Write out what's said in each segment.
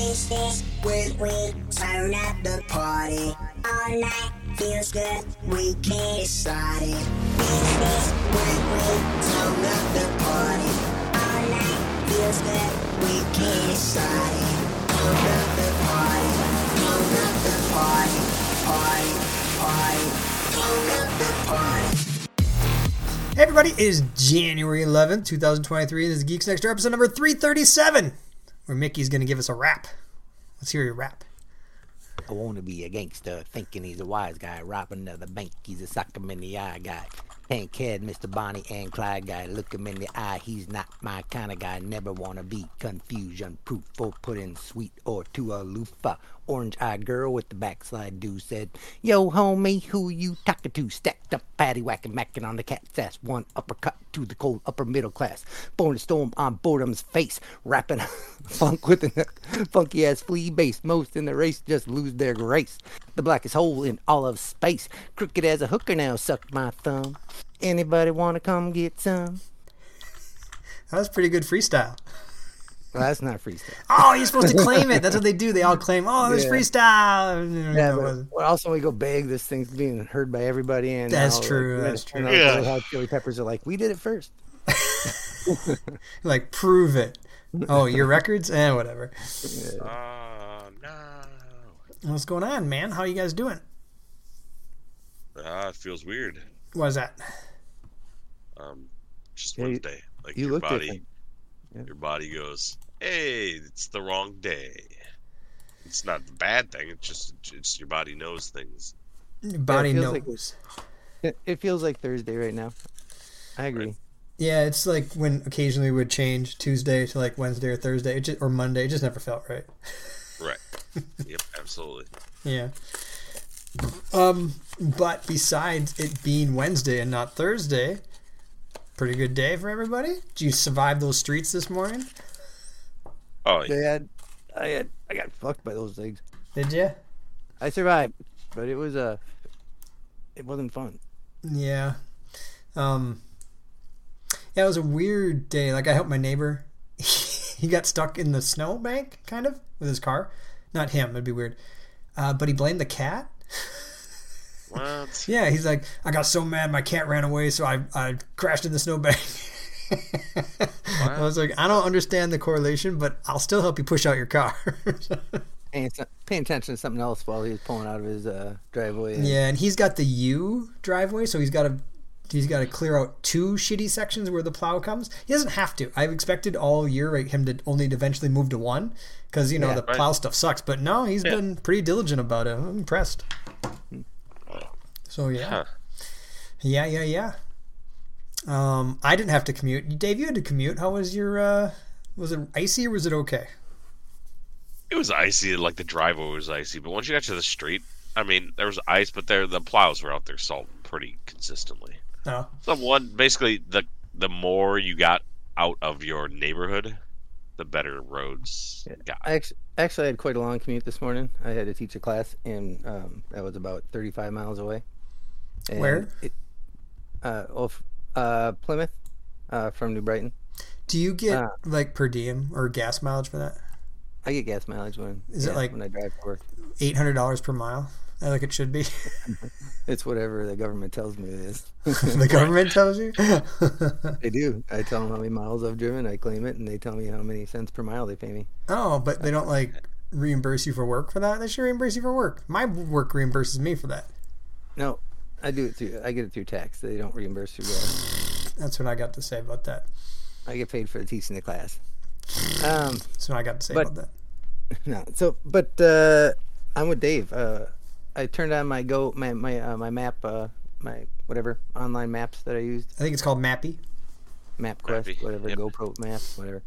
Wednesdays when we turn up the party. All night feels good, we can't start it. Wednesdays when we turn up the party. All night feels good, we can't it. Turn up the party, turn up the party, party, party, turn up the party. Hey everybody, it is January 11th, 2023. This is Geeks Next Door, episode number 337, where Mickey's going to give us a rap. Let's hear your rap. I want to be a gangster, thinking he's a wise guy, robbing another bank. He's a him in the eye guy. Can't Mr. Bonnie and Clyde guy. Look him in the eye, he's not my kind of guy. Never want to be confusion proof or put in sweet or to a loofah. Orange eyed girl with the backslide do said, Yo, homie, who you talking to? Stacked up, patty whacking, macking on the cat's ass. One uppercut to the cold upper middle class. Born to storm on boredom's face. Rapping funk with a funky ass flea bass. Most in the race just lose their grace. The blackest hole in all of space. Crooked as a hooker now, suck my thumb. Anybody wanna come get some? That was pretty good freestyle. Well, that's not freestyle. Oh, you're supposed to claim it. That's what they do. They all claim, oh, there's Yeah. freestyle. Yeah, It but wasn't. well, also we go big. This thing's being heard by everybody, and That's now, true, Like, that's and true. all the Yeah. Red Hot Chili Peppers are like, we did it first. like, prove it. Oh, your records? Eh, whatever. Oh no. What's going on, man? How you guys doing? Ah, it feels weird. What is that? Um, just Yeah, you- Wednesday. Like you your body. Yeah. your body goes, "Hey, it's the wrong day." It's not the bad thing. It's just it's your body knows things. Your body feels knows. like It, it feels like Thursday right now. I agree. Yeah, it's like when occasionally we would change Tuesday to like Wednesday or Thursday it just, or Monday. It just never felt right. Right. yep. Absolutely. Yeah. Um, but besides it being Wednesday and not Thursday, pretty good day for everybody. Did you survive those streets this morning? Oh, yeah. They had, I had, I got fucked by those things. Did you? I survived, but it was uh, it wasn't fun. Yeah. Um. Yeah, it was a weird day. Like I helped my neighbor. he got stuck in the snowbank, kind of, with his car. Not him. It'd be weird. Uh, but he blamed the cat. What? Yeah, he's like, I got so mad my cat ran away, so I, I crashed in the snowbank. I was like, I don't understand the correlation, but I'll still help you push out your car. Paying, paying attention to something else while he was pulling out of his uh, driveway. and- yeah, and he's got the U driveway, so he's got to he's got to clear out two shitty sections where the plow comes. He doesn't have to. I've expected all year like, him to only eventually move to one because you know Yeah, the right. plow stuff sucks. But no, he's Yeah. been pretty diligent about it. I'm impressed. So yeah. Huh. Yeah, yeah, yeah. Um, I didn't have to commute. Dave, you had to commute. How was your? uh Was it icy or was it okay? It was icy. Like the driveway was icy, but once you got to the street, I mean, there was ice, but there the plows were out there salting pretty consistently. No. So one, basically, the the more you got out of your neighborhood, the better roads Yeah. got. I actually, actually had quite a long commute this morning. I had to teach a class, and um, that was about 35 miles away. Where? It, uh, off, uh, Plymouth, uh, from New Brighton. Do you get Uh. like per diem or gas mileage for that? I get gas mileage when Is it like- when I drive to work? Eight hundred dollars per mile, uh, like it should be. It's whatever the government tells me it is. the government tells you. they do. I tell them how many miles I've driven. I claim it, and they tell me how many cents per mile they pay me. oh, but they don't like reimburse you for work for that. They should reimburse you for work. My work reimburses me for that. No, I do it through. I get it through tax. They don't reimburse through gas. That's what I got to say about that. I get paid for teaching the class. Um, That's what I got to say But- about that. no. So, but uh, I'm with Dave. Uh, I turned on my go my my uh, my map uh, my whatever online maps that I used. I think it's called Mappy. MapQuest, Mappy, whatever, yep. GoPro Maps, whatever.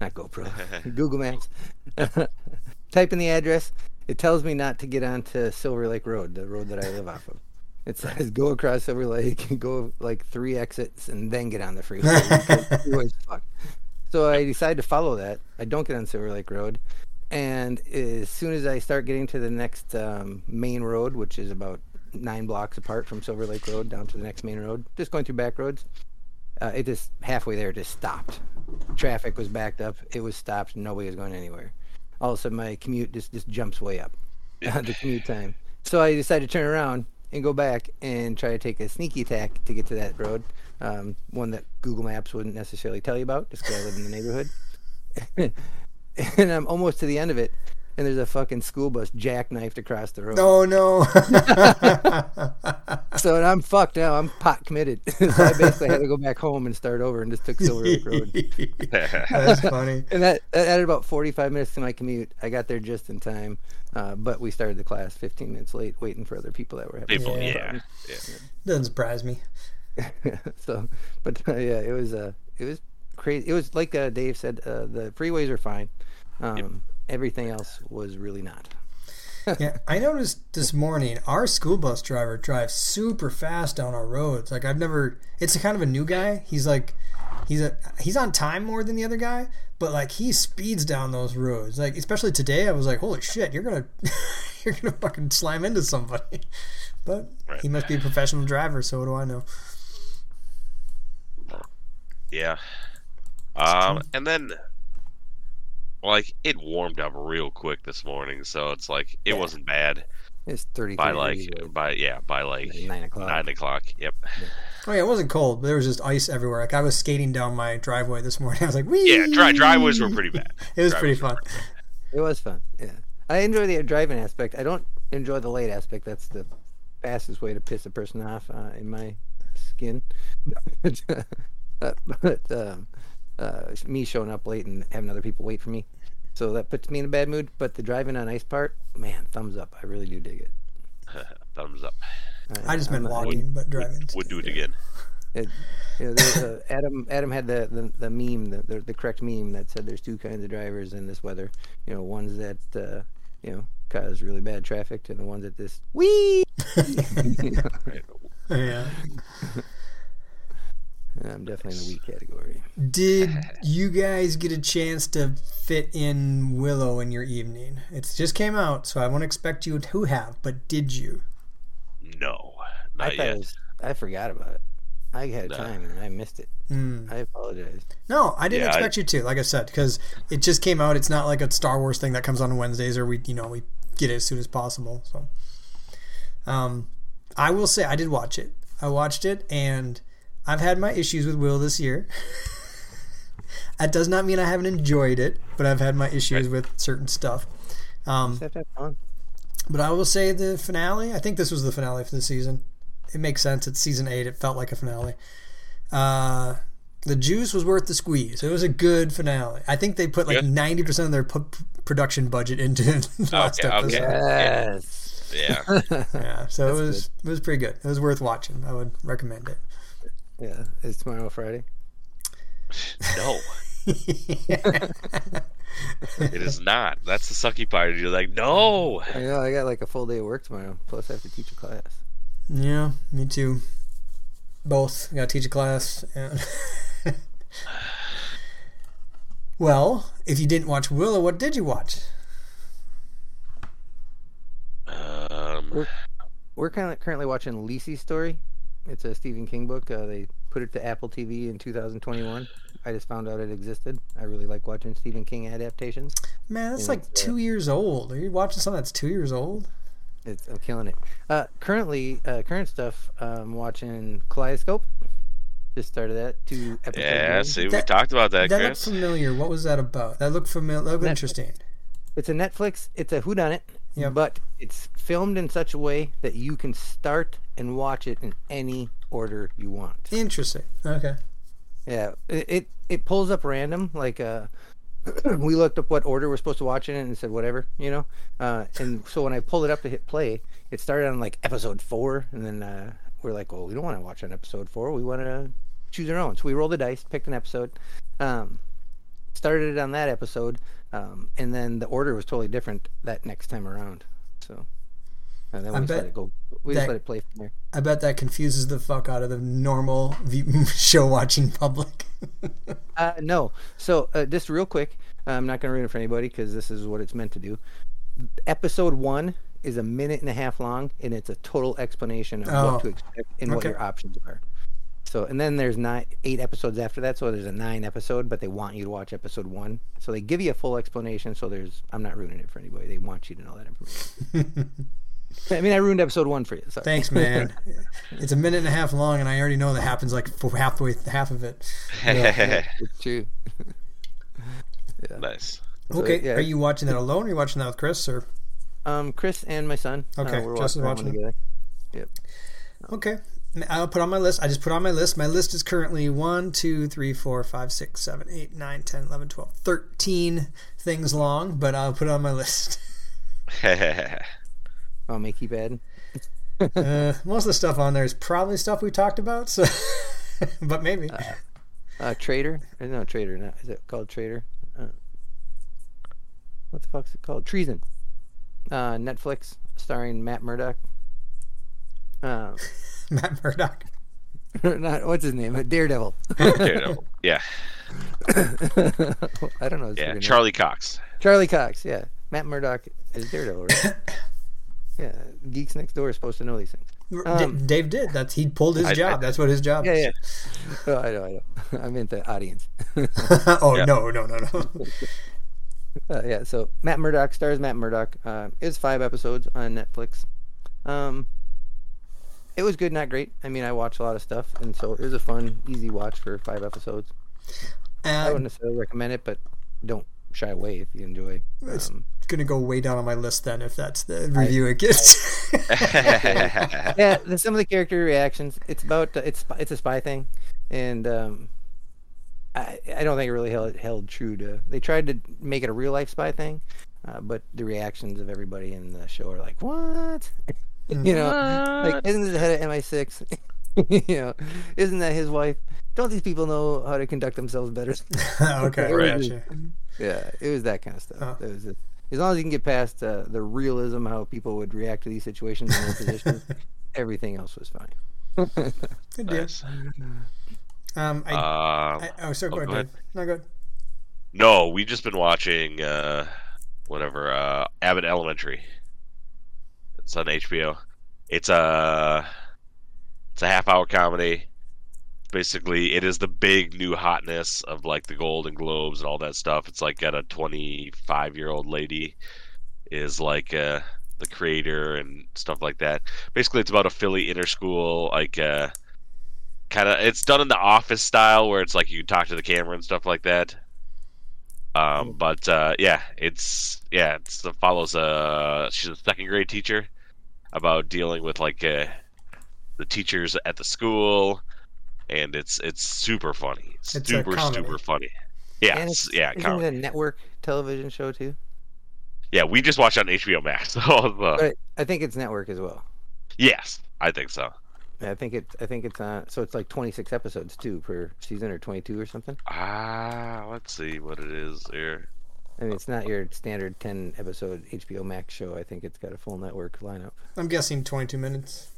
Not GoPro, Google Maps. Type in the address. It tells me not to get onto Silver Lake Road, the road that I live off of. It says go across Silver Lake, and go like three exits, and then get on the freeway. So I decide to follow that. I don't get on Silver Lake Road, and as soon as I start getting to the next um, main road, which is about nine blocks apart from Silver Lake Road, down to the next main road, just going through back roads, uh, it just halfway there just stopped. Traffic was backed up. It was stopped. Nobody was going anywhere. all of a sudden my commute just just jumps way up, the commute time. So I decided to turn around and go back and try to take a sneaky attack to get to that road, um, one that Google Maps wouldn't necessarily tell you about, just because I live in the neighborhood. and I'm almost to the end of it, and there's a fucking school bus jackknifed across the road. Oh no. So I'm fucked now. I'm pot committed. so I basically had to go back home and start over and just took Silver Lake Road. That's funny. And that, that added about 45 minutes to my commute. I got there just in time, uh, but we started the class 15 minutes late, waiting for other people that were having People, Yeah. yeah. yeah. Doesn't surprise me. so, but uh, yeah, it was uh, it was crazy. It was like uh, Dave said, uh, the freeways are fine. Um, Everything else was really not. Yeah, I noticed this morning our school bus driver drives super fast down our roads. Like I've never. It's a kind of a new guy. He's like, he's a he's on time more than the other guy, but like he speeds down those roads. Like especially today, I was like, holy shit, you're gonna you're gonna fucking slam into somebody. But Right. he must be a professional driver, so what do I know? Yeah. Um, and then, like, it warmed up real quick this morning, so it's like it Yeah. wasn't bad It's 33 by like degrees by yeah by like at nine o'clock. nine o'clock. Yep. Oh yeah, it wasn't cold, but there was just ice everywhere. Like I was skating down my driveway this morning. I was like, Wee! Yeah, dry driveways were pretty bad. It was Driveways pretty were fun. It was fun. Yeah, I enjoy the driving aspect. I don't enjoy the late aspect. That's the fastest way to piss a person off uh, in my skin. uh, but um, uh, me showing up late and having other people wait for me, so that puts me in a bad mood. But the driving on ice part, man, thumbs up. I really do dig it. Thumbs up. I just I'm meant not- walking, but driving. Would do it again. It, you know, there's a, Adam. Adam had the the, the meme, the, the the correct meme that said there's two kinds of drivers in this weather. You know, ones that uh, you know cause really bad traffic, and the ones that just wee. You know, Yeah. I'm definitely in the wee category. Did you guys get a chance to fit in Willow in your evening? It just came out, so I won't expect you to have, but did you? No, I not thought yet. was, I forgot about it. I had No. time and I missed it. Mm. I apologize. No, I didn't Yeah, I- expect you to. Like I said, because it just came out. It's not like a Star Wars thing that comes on Wednesdays, or we, you know, we get it as soon as possible. So, um, I will say I did watch it. I watched it, and I've had my issues with Will this year. that does not mean I haven't enjoyed it, but I've had my issues with certain stuff. Um, Just have to have fun. But I will say the finale. I think this was the finale for the season. It makes sense. It's season eight. It felt like a finale. Uh, the juice was worth the squeeze. It was a good finale. I think they put like Good. ninety percent of their pu- production budget into the last Okay, episode. okay. Yes. Yeah. Yeah, so it That's was it was pretty good. It was worth watching. I would recommend it. Yeah. It's tomorrow Friday. no, it is not. That's the sucky part. You're like, no. I know. I got like a full day of work tomorrow. Plus, I have to teach a class. yeah, me too. Both. I got to teach a class. And well, if you didn't watch Willow, what did you watch? Um, We're kind of currently watching Lisey's story. It's a Stephen King book. Uh, they put it to Apple TV in 2021. I just found out it existed. I really like watching Stephen King adaptations. Man, that's Yeah, like it's, uh, two years old. Are you watching something that's two years old? It's, I'm killing it. Uh, currently, uh, current stuff. I'm watching Kaleidoscope. Just started that. Two episodes. yeah. in. See, we That- talked about that, That looked familiar. What was that about? That looked familiar. That looked Netflix. interesting. It's a Netflix. It's a whodunit. Yeah. But it's filmed in such a way that you can start and watch it in any order you want. Interesting. Okay. Yeah, it it, it pulls up random. Like uh, we looked up what order we're supposed to watch it in and said whatever, you know. Uh, and so when I pulled it up to hit play, it started on like episode four, and then uh, we're like, well, we don't want to watch on episode four. We want to choose our own. So we rolled the dice, picked an episode, um, started it on that episode, um, and then the order was totally different that next time around. So. And then we I just let bet it go. We just that- let it play from there. I bet that confuses the fuck out of the normal show watching public. Uh, no. So uh, just real quick, I'm not going to ruin it for anybody because this is what it's meant to do. Episode one is a minute and a half long, and it's a total explanation of Oh, what to expect and what your options are. So and then there's nine, eight episodes after that. So there's a nine episode, but they want you to watch episode one. So they give you a full explanation. So there's, I'm not ruining it for anybody. They want you to know that information. I mean, I ruined episode one for you. Sorry. Thanks, man. it's a minute and a half long, and I already know that happens like for halfway half of it. It's true. nice. So, Okay, yeah. are you watching that alone? Or are you watching that with Chris? Or Um, Chris and my son. Okay, uh, we're Justin's watching, that one watching together. okay, I'll put on my list. I just put on my list. My list is currently 1, 2, 3, 4, 5, 6, 7, 8, 9, 10, 11, 12, 13 things long, but I'll put it on my list. I'll make keep adding. Uh, most of the stuff on there is probably stuff we talked about, so but maybe. Uh, Trader. Uh, No, Trader. Not, is it called Trader? Uh, what the fuck's it called? Treason. Uh, Netflix, starring Matt Murdock. Uh, Matt Murdock. not what's his name? Daredevil. Daredevil. yeah, I don't know. His yeah. freaking name. Charlie Cox. Charlie Cox. Yeah, Matt Murdock is Daredevil. Right? Yeah, Geeks Next Door is supposed to know these things. D- Um, Dave did. That's he pulled his I- job. That's what his job Yeah, is. yeah. Oh, I know, I know. I meant the audience. oh Yeah. no, no, no, no. Uh, yeah, so Matt Murdock stars Matt Murdock. Uh, it was five episodes on Netflix. Um, it was good, not great. I mean, I watch a lot of stuff, and so it was a fun, easy watch for five episodes. I wouldn't necessarily recommend it, but don't shy away if you enjoy. It's Um, gonna go way down on my list then if that's the review it gets. yeah, the, some of the character reactions. It's about uh, it's it's a spy thing, and um, I I don't think it really held held true to. They tried to make it a real life spy thing, uh, but the reactions of everybody in the show are like, what? you know, like isn't this the head of MI6? you know, isn't that his wife? Don't these people know how to conduct themselves better? okay, It was right. Just- Yeah, it was that kind of stuff. Oh. It was just, as long as you can get past uh, the realism, how people would react to these situations and their positions, everything else was fine. Good deal. Nice. Um, I, Um, I, oh, sorry, go oh, ahead. go ahead. Dave. No, good. no, we've just been watching uh, whatever uh, Abbott Elementary. It's on HBO. It's a it's a half hour comedy. Basically, it is the big new hotness of like the Golden Globes and all that stuff. It's like got a 25 year old lady is like uh, the creator and stuff like that. Basically, it's about a Philly inter school like uh, kind of. It's done in the Office style where it's like you talk to the camera and stuff like that. Um, but uh, yeah, it's yeah, it's, it follows a she's a second grade teacher about dealing with like uh, the teachers at the school, and it's it's super funny, It's a super super funny. Yeah, and it's, it's, yeah, isn't comedy. it a network television show too? yeah. We just watched it on HBO Max. So uh, But I think it's network as well. yes, I think so. Yeah, I think it's I think it's on. So it's like 26 episodes too per season, or 22 or something. Ah, let's see what it is here. I mean, it's not your standard 10 episode HBO Max show. I think it's got a full network lineup. I'm guessing 22 minutes.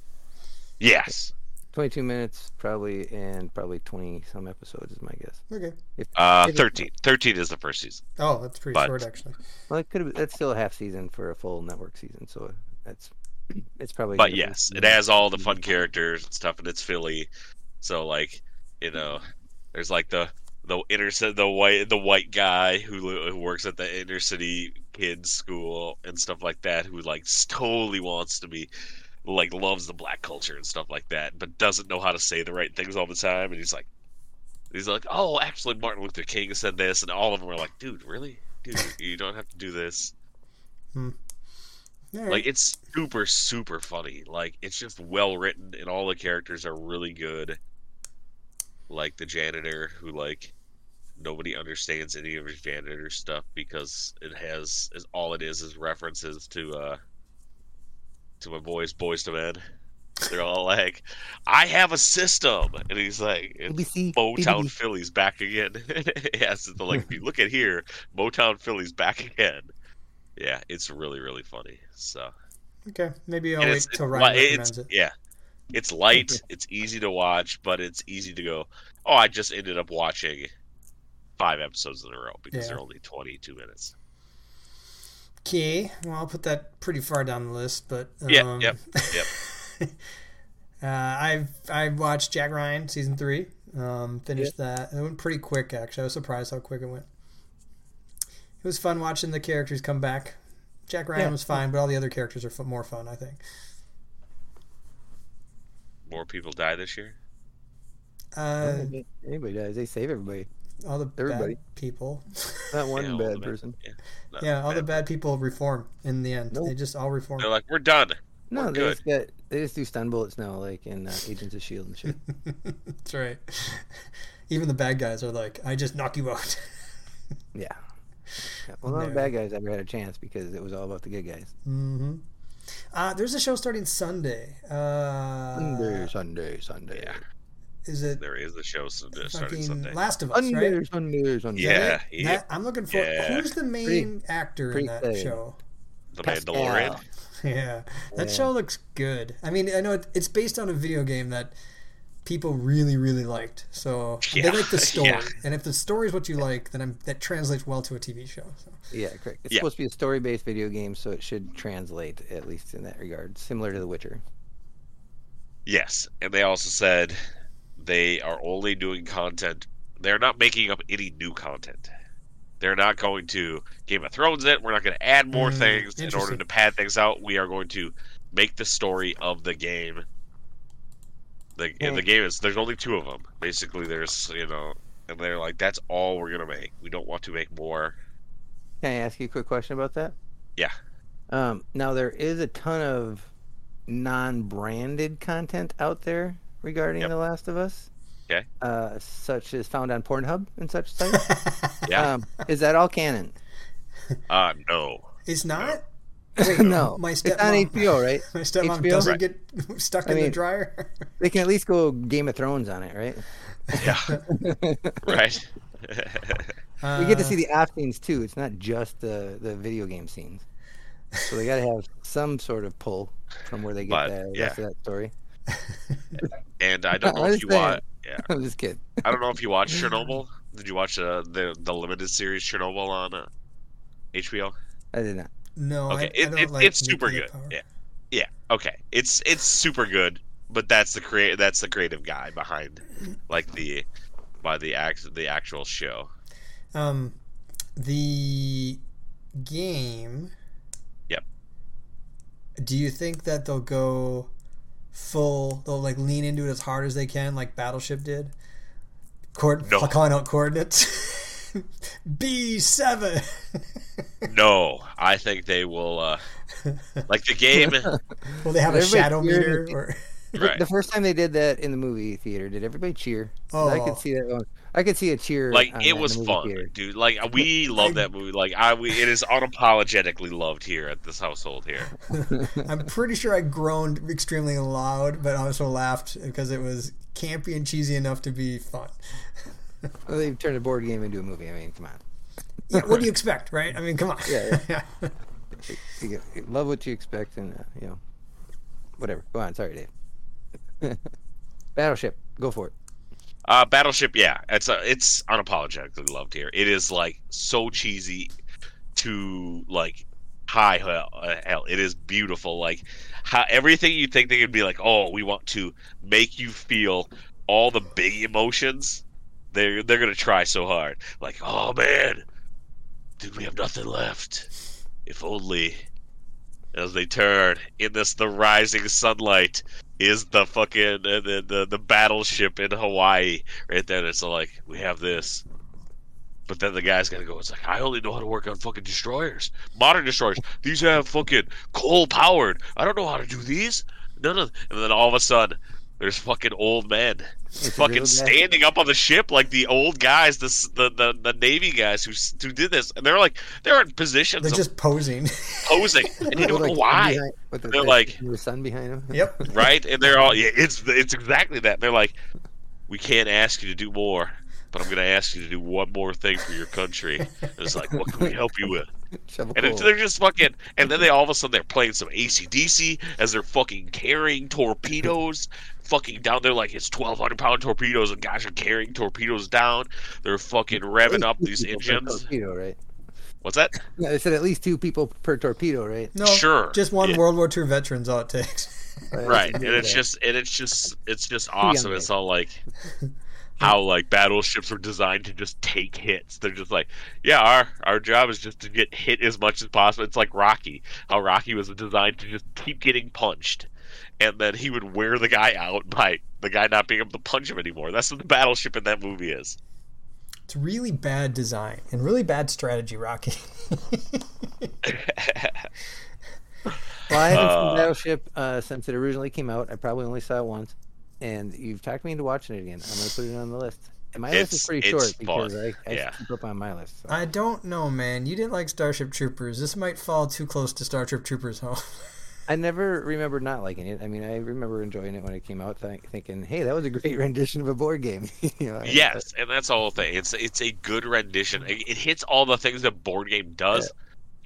Yes, 22 minutes probably, and probably 20 some episodes is my guess. Okay. If, uh, if 13. 13 is the first season. Oh, that's pretty But- short actually. Well, it could have. That's still a half season for a full network season, so that's it's probably. but gonna be- yes, it has all the fun characters and stuff, and it's Philly, so like you know, there's like the the inner ci- the white the white guy who who works at the inner city kids school and stuff like that, who like totally wants to be like loves the black culture and stuff like that, but doesn't know how to say the right things all the time, and he's like. He's like, oh, actually, Martin Luther King said this, and all of them are like, dude, really, dude, you don't have to do this. All right. Like it's super super funny. Like it's just well written and all the characters are really good. Like the janitor who like nobody understands any of his janitor stuff because it has is all it is is references to uh to my boys Boyz II Men. They're all like, I have a system and he's like it's BBC, Motown BBB. Philly's back again. yes, it's like if you look at here, Motown Philly's back again. Yeah, it's really really funny. So okay, maybe I'll and wait it's, till it's Ryan li- recommends it's it. yeah, it's light. It's easy to watch, but it's easy to go. Oh, I just ended up watching five episodes in a row because Yeah. they're only twenty-two minutes. Okay, well I'll put that pretty far down the list, but um, Yeah, yep, yep. Uh, I've I watched Jack Ryan season three. Um, finished that. It went pretty quick actually. I was surprised how quick it went. It was fun watching the characters come back. Jack Ryan Yeah. was fine, but all the other characters are f- more fun. I think. More people die this year. Uh, Anybody dies, they save everybody. All the Everybody. bad people. Not one Yeah, all the bad bad- person. Yeah, yeah, all the bad. bad people reform in the end. Nope. They just all reform. They're like, we're done. No, We're they good. just get they just do stun bullets now, like in uh, Agents of Shield and shit. That's right. Even the bad guys are like, I just knock you out. yeah. yeah. Well, none of the bad guys ever had a chance because it was all about the good guys. Mm-hmm. Uh, there's a show starting Sunday. Uh, Sunday, Sunday, Sunday. Yeah, Is it there is the show s- starting Sunday. Last of Us, Sunday, right? Sunday, Sunday. Is Yeah, yeah. That- I'm looking for. Yeah. Who's the main actor in that clear. show? The Pascal. Mandalorian. Yeah, that Yeah. show looks good. I mean, I know it, it's based on a video game that people really, really liked. So Yeah, they like the story, yeah. and if the story is what you like, then I'm, that translates well to a TV show. So. Yeah, correct. It's Yeah. supposed to be a story-based video game, so it should translate at least in that regard, similar to The Witcher. Yes, and they also said they are only doing content. They're not making up any new content. They're not going to Game of Thrones it. We're not going to add more Mm, things in order to pad things out. We are going to make the story of the game. The the Hmm. game is there's only two of them. Basically, there's you know, and they're like that's all we're gonna make. We don't want to make more. Can I ask you a quick question about that? Yeah. Um, now there is a ton of non-branded content out there regarding Yep. The Last of Us. Okay. Uh, such as found on Pornhub and such sites. Yeah. Um, is that all canon? Uh no. it's not. no. my it's on HBO, right? My stepmom HBO? doesn't Right. get stuck I in the dryer. They can at least go Game of Thrones on it, right? Yeah. right. we get to Uh, see the off scenes too. It's not just the the video game scenes. So they got to have some sort of pull from where they get But, the yeah. rest of that story. and I don't know I if you understand. want. Yeah. I'm just kidding. I don't know if you watched Chernobyl. Did you watch uh, the the limited series Chernobyl on uh, HBO? I did not. No, Okay, I, I it, don't it, like it's super good. power. Yeah, yeah. Okay, it's it's super good. But that's the create that's the creative guy behind like the by the act the actual show. Um, the game. Yep. Do you think that they'll go full? They'll like lean into it as hard as they can, like Battleship did. Coord- No. calling out coordinates. B seven. No, I think they will. uh Like the game, Will they have a shadow cheered meter? Or The- right? The first time they did that in the movie theater, did everybody cheer? 'Cause I Oh. could see that. Going. I could see a cheer. Like on it that was movie fun, theater. dude. Like we love that movie. Like I, we, it is unapologetically loved here at this household here. I'm pretty sure I groaned extremely loud, but also laughed because it was campy and cheesy enough to be fun. Well, they turned a board game into a movie. I mean, come on. Yeah, what do you expect, right? I mean, come on. Yeah, You, get- love what you expect, and uh, you know, whatever. Go on. Sorry, Dave. Battleship. Go for it. Uh, Battleship, yeah, it's uh, it's unapologetically loved here. It is like so cheesy to like high hell. Uh, hell. It is beautiful. Like how everything you think they could be like. Oh, we want to make you feel all the big emotions. They're they're gonna try so hard. Like, oh man, dude, we have nothing left. If only. As they turn in this, the rising sunlight is the fucking uh, the, the the battleship in Hawaii right there. It's like we have this, but then the guy's gotta go. It's like I only know how to work on fucking destroyers, modern destroyers. These have fucking coal powered. I don't know how to do these. None of. And then all of a sudden, there's fucking old men fucking standing up on the ship like the old guys, the the the, the navy guys who who did this, and they're like they're in positions They're of just posing. posing, and you don't know like, why. behind- with the, They're the- like- the sun behind them. yep. right? And they're all yeah, it's it's exactly that. They're like, we can't ask you to do more, but I'm going to ask you to do one more thing for your country. And it's like, what can we help you with? Shovel And it's, they're just fucking, and then they all of a sudden they're playing some ACDC as they're fucking carrying torpedoes. Fucking down there like it's twelve hundred pound torpedoes, and guys are carrying torpedoes down. They're fucking revving up these Two people per engines. Torpedo, right? What's that? Yeah, they said at least two people per torpedo, right? No, Sure, just one yeah. World War II veteran's all it takes. right and it's just and it's just it's just awesome it's all like how like battleships are designed to just take hits they're just like yeah our our job is just to get hit as much as possible it's like rocky how rocky was designed to just keep getting punched and then he would wear the guy out by the guy not being able to punch him anymore that's what the battleship in that movie is It's really bad design and really bad strategy, Rocky. Well, I haven't Uh, seen Battleship uh, since it originally came out. I probably only saw it once, and you've talked me into watching it again. I'm going to put it on the list. And my list is pretty it's short because fun. I, I Yeah. keep up on my list. so. I don't know, man. You didn't like Starship Troopers. This might fall too close to Starship Troopers home. I never remember not liking it. I mean, I remember enjoying it when it came out, th- thinking, "Hey, that was a great rendition of a board game." you know, Yes, and that's the whole thing. It's it's a good rendition. It, it hits all the things that board game does,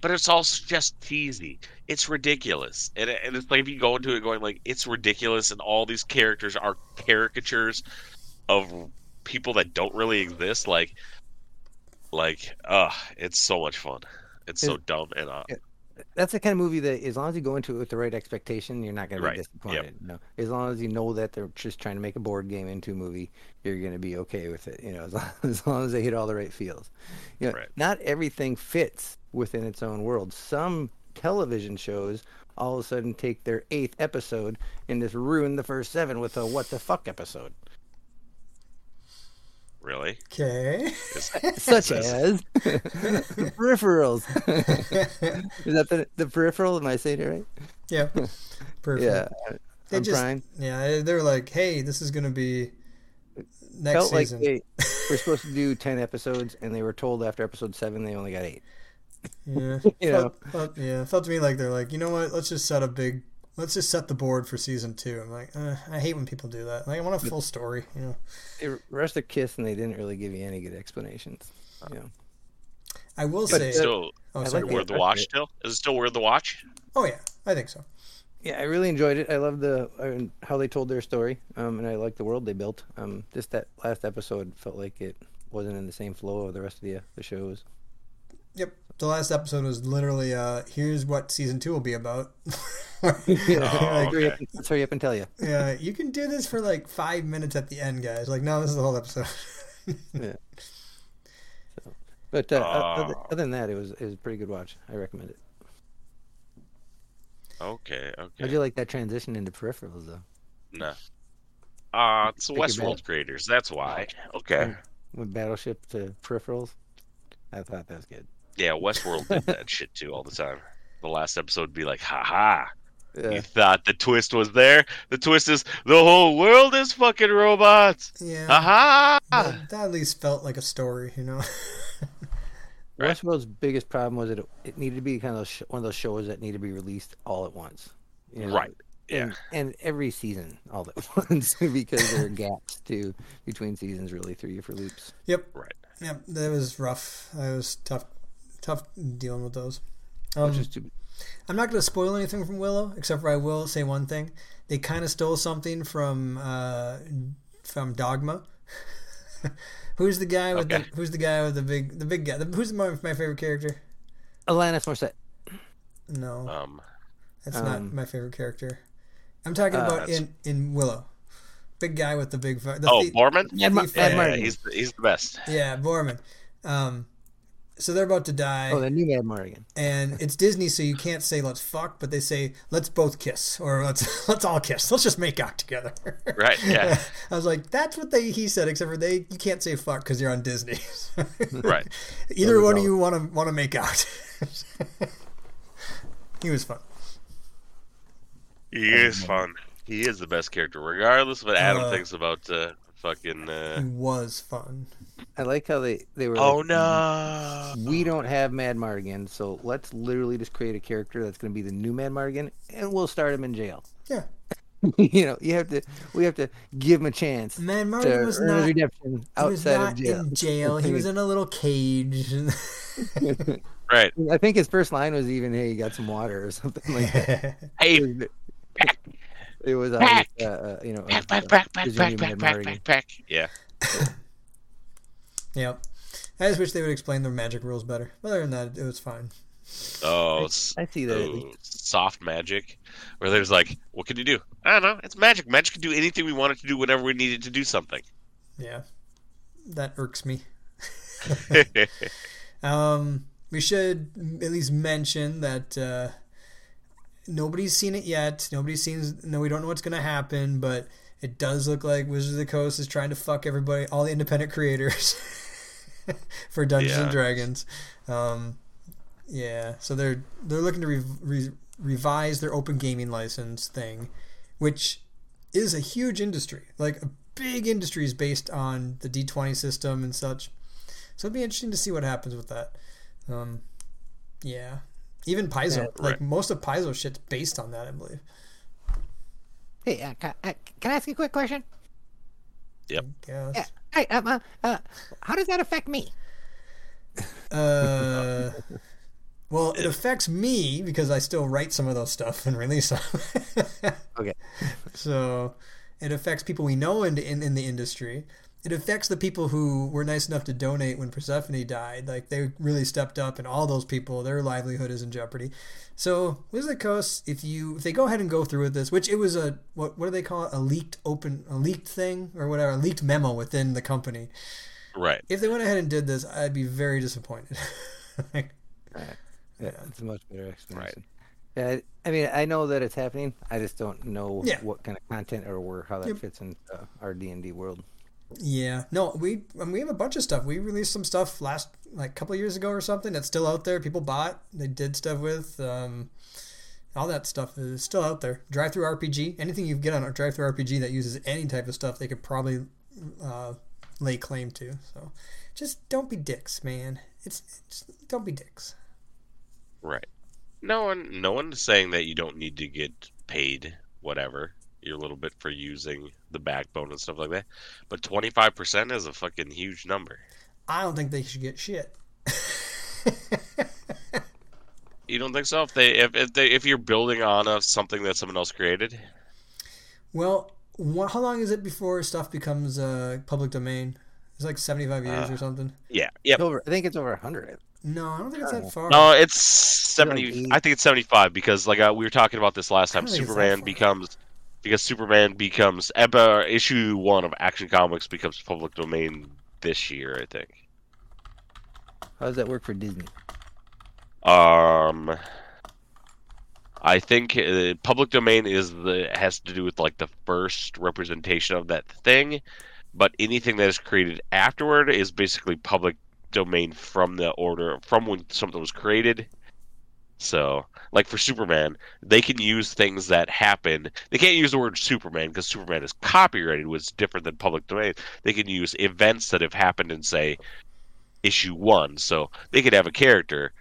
but it's also just cheesy. It's ridiculous, and, and it's like if you go into it going like it's ridiculous, and all these characters are caricatures of people that don't really exist. Like, like, uh it's so much fun. It's so dumb and uh, that's the kind of movie that, as long as you go into it with the right expectation, you're not going Right, to be disappointed. You know, as long as you know that they're just trying to make a board game into a movie, you're going to be okay with it. You know, as long, as long as they hit all the right feels. You know, Right. not everything fits within its own world. Some television shows all of a sudden take their eighth episode and just ruin the first seven with a what the fuck episode, really. Okay. Such as peripherals. Is that the the peripheral? Am I saying it right? yeah. Perfect. Yeah, They I'm just trying. yeah, they were like, "Hey, this is gonna be next felt like season." they were supposed to do 10 episodes and they were told after episode 7 they only got 8 yeah, you felt, felt- yeah, felt to me like they're like, you know what? Let's just set a big, let's just set the board for season two. I'm like, uh, I hate when people do that. Like, I want a full story. You know, they rushed a kiss and they didn't really give you any good explanations you know I will But say, still oh, I sorry. like worth the rest watch. it. Still, is it still worth the watch? oh yeah, I think so. yeah i really enjoyed it i love the uh, how they told their story um, and i like the world they built um, just that last episode felt like it wasn't in the same flow of the rest of the, the shows Yep. The last episode was literally, uh, here's what season two will be about. Oh, Like, hurry okay. up, let's hurry up and tell you yeah, you can do this for like five minutes at the end, guys. Like, no, this is the whole episode. Yeah. but uh, other, Oh. other than that it was it was a pretty good watch i recommend it Okay, okay. how'd you like that transition into peripherals though No. Uh, it's the Take your Westworld creators. That's why. Okay. with battleship to peripherals i thought that was good Yeah, Westworld did that shit too all the time. The last episode would be like, ha ha. yeah. You thought the twist was there? The twist is the whole world is fucking robots. yeah. Ha ha. That, that at least felt like a story, you know? Right. Westworld's biggest problem was that it, it needed to be kind of sh- one of those shows that need to be released all at once. you know, Right. Yeah. And, and every season all at once because there are gaps too between seasons really through you for loops. Yep. Right. Yep. That was rough. It was tough, tough dealing with those. Which Um, is too, I'm not going to spoil anything from Willow, except for I will say one thing. They kind of stole something from uh, from Dogma. who's the guy with Okay. the Who's the guy with the big the big guy? The, who's my, my favorite character? Alanis Morissette. No, Um. that's not um, my favorite character. I'm talking uh, about in in Willow. Big guy with the big. The Oh, thief- Boorman. Ed, Mar- Thief- Ed Yeah, he's the, he's the best. yeah, Boorman. Um, so they're about to die. Oh, the new Madmartigan. and it's Disney, so you can't say let's fuck, but they say let's both kiss or let's let's all kiss. Let's just make out together. Right, yeah. I was like, that's what they he said, except for they you can't say fuck because you're on Disney. Right. Either one are of you want to want to make out. he was fun. He is fun. He is the best character, regardless of what Adam Uh, thinks about uh, fucking. He Uh... was fun. I like how they they were. Oh like, no! We don't have Madmartigan, so let's literally just create a character that's going to be the new Madmartigan, and we'll start him in jail. Yeah, you know, you have to. We have to give him a chance man, to Martin was earn not. his redemption He was outside not of jail. in jail. He was in a little cage. Right. I think his first line was even, "Hey, you got some water" or something like that. Hey, It was, it Back. obvious, uh, uh, you know, back, uh, back, back, back, his back, new back, back, Mardigan. back, back. Yeah. yep. I just wish they would explain the magic rules better. But other than that, it was fine. Oh, I see that oh, soft magic, where there's like, what can you do? I don't know. It's magic. Magic can do anything we want it to do whenever we need it to do something. Yeah, that irks me. Um, we should at least mention that uh, nobody's seen it yet. Nobody's seen. No, we don't know what's going to happen, but it does look like Wizards of the Coast is trying to fuck everybody, all the independent creators, for Dungeons and Dragons. Um, yeah, so they're they're looking to re- re- revise their open gaming license thing, which is a huge industry. Like a big industry is based on the D twenty system and such. So it'd be interesting to see what happens with that. Um, yeah, even Paizo, Yeah, like right. most of Paizo shit's based on that, I believe. Hey, uh, can, uh, can I ask you a quick question? Guess. Yeah. Hey, um, uh, uh, how does that affect me? Uh, well, it affects me because I still write some of those stuff and release them. Okay. So it affects people we know in, in in the industry. It affects the people who were nice enough to donate when Persephone died. Like they really stepped up, and all those people, their livelihood is in jeopardy. So Wizard of the Coast, if you if they go ahead and go through with this, which it was a what what do they call it? A leaked open a leaked thing or whatever, a leaked memo within the company. right. If they went ahead and did this, I'd be very disappointed. Like, Yeah, it's a much better explanation. Right. Yeah, I I mean, I know that it's happening. I just don't know Yeah. what kind of content or where how that Yep. fits into uh, our D and D world. Yeah, no, we I mean, we have a bunch of stuff. We released some stuff last like a couple of years ago or something that's still out there. People bought, they did stuff with. Um, all that stuff is still out there. DriveThruRPG, anything you get on a DriveThruRPG that uses any type of stuff, they could probably uh, lay claim to. So, just don't be dicks, man. It's, it's don't be dicks. Right. No one, no one is saying that you don't need to get paid whatever your little bit for using the backbone and stuff like that. But twenty five percent is a fucking huge number. I don't think they should get shit. You don't think so? If they, if, if they, if you're building on a something that someone else created, well, wha how long is it before stuff becomes uh, public domain? It's like seventy five years Uh, or something. yeah, yep. It's over. I think it's over hundred. No, I don't think it's that far. No, it's seventy. I think it's seventy-five because, like, uh, we were talking about this last time. don't think it's that Superman far. becomes because Superman becomes issue one of Action Comics becomes public domain this year. I think. How does that work for Disney? Um, I think uh, public domain is the has to do with like the first representation of that thing, but anything that is created afterward is basically public domain from the order from when something was created. So, like for Superman, they can use things that happen. They can't use the word Superman because Superman is copyrighted, which is different than public domain. They can use events that have happened in, say, issue one. So they could have a character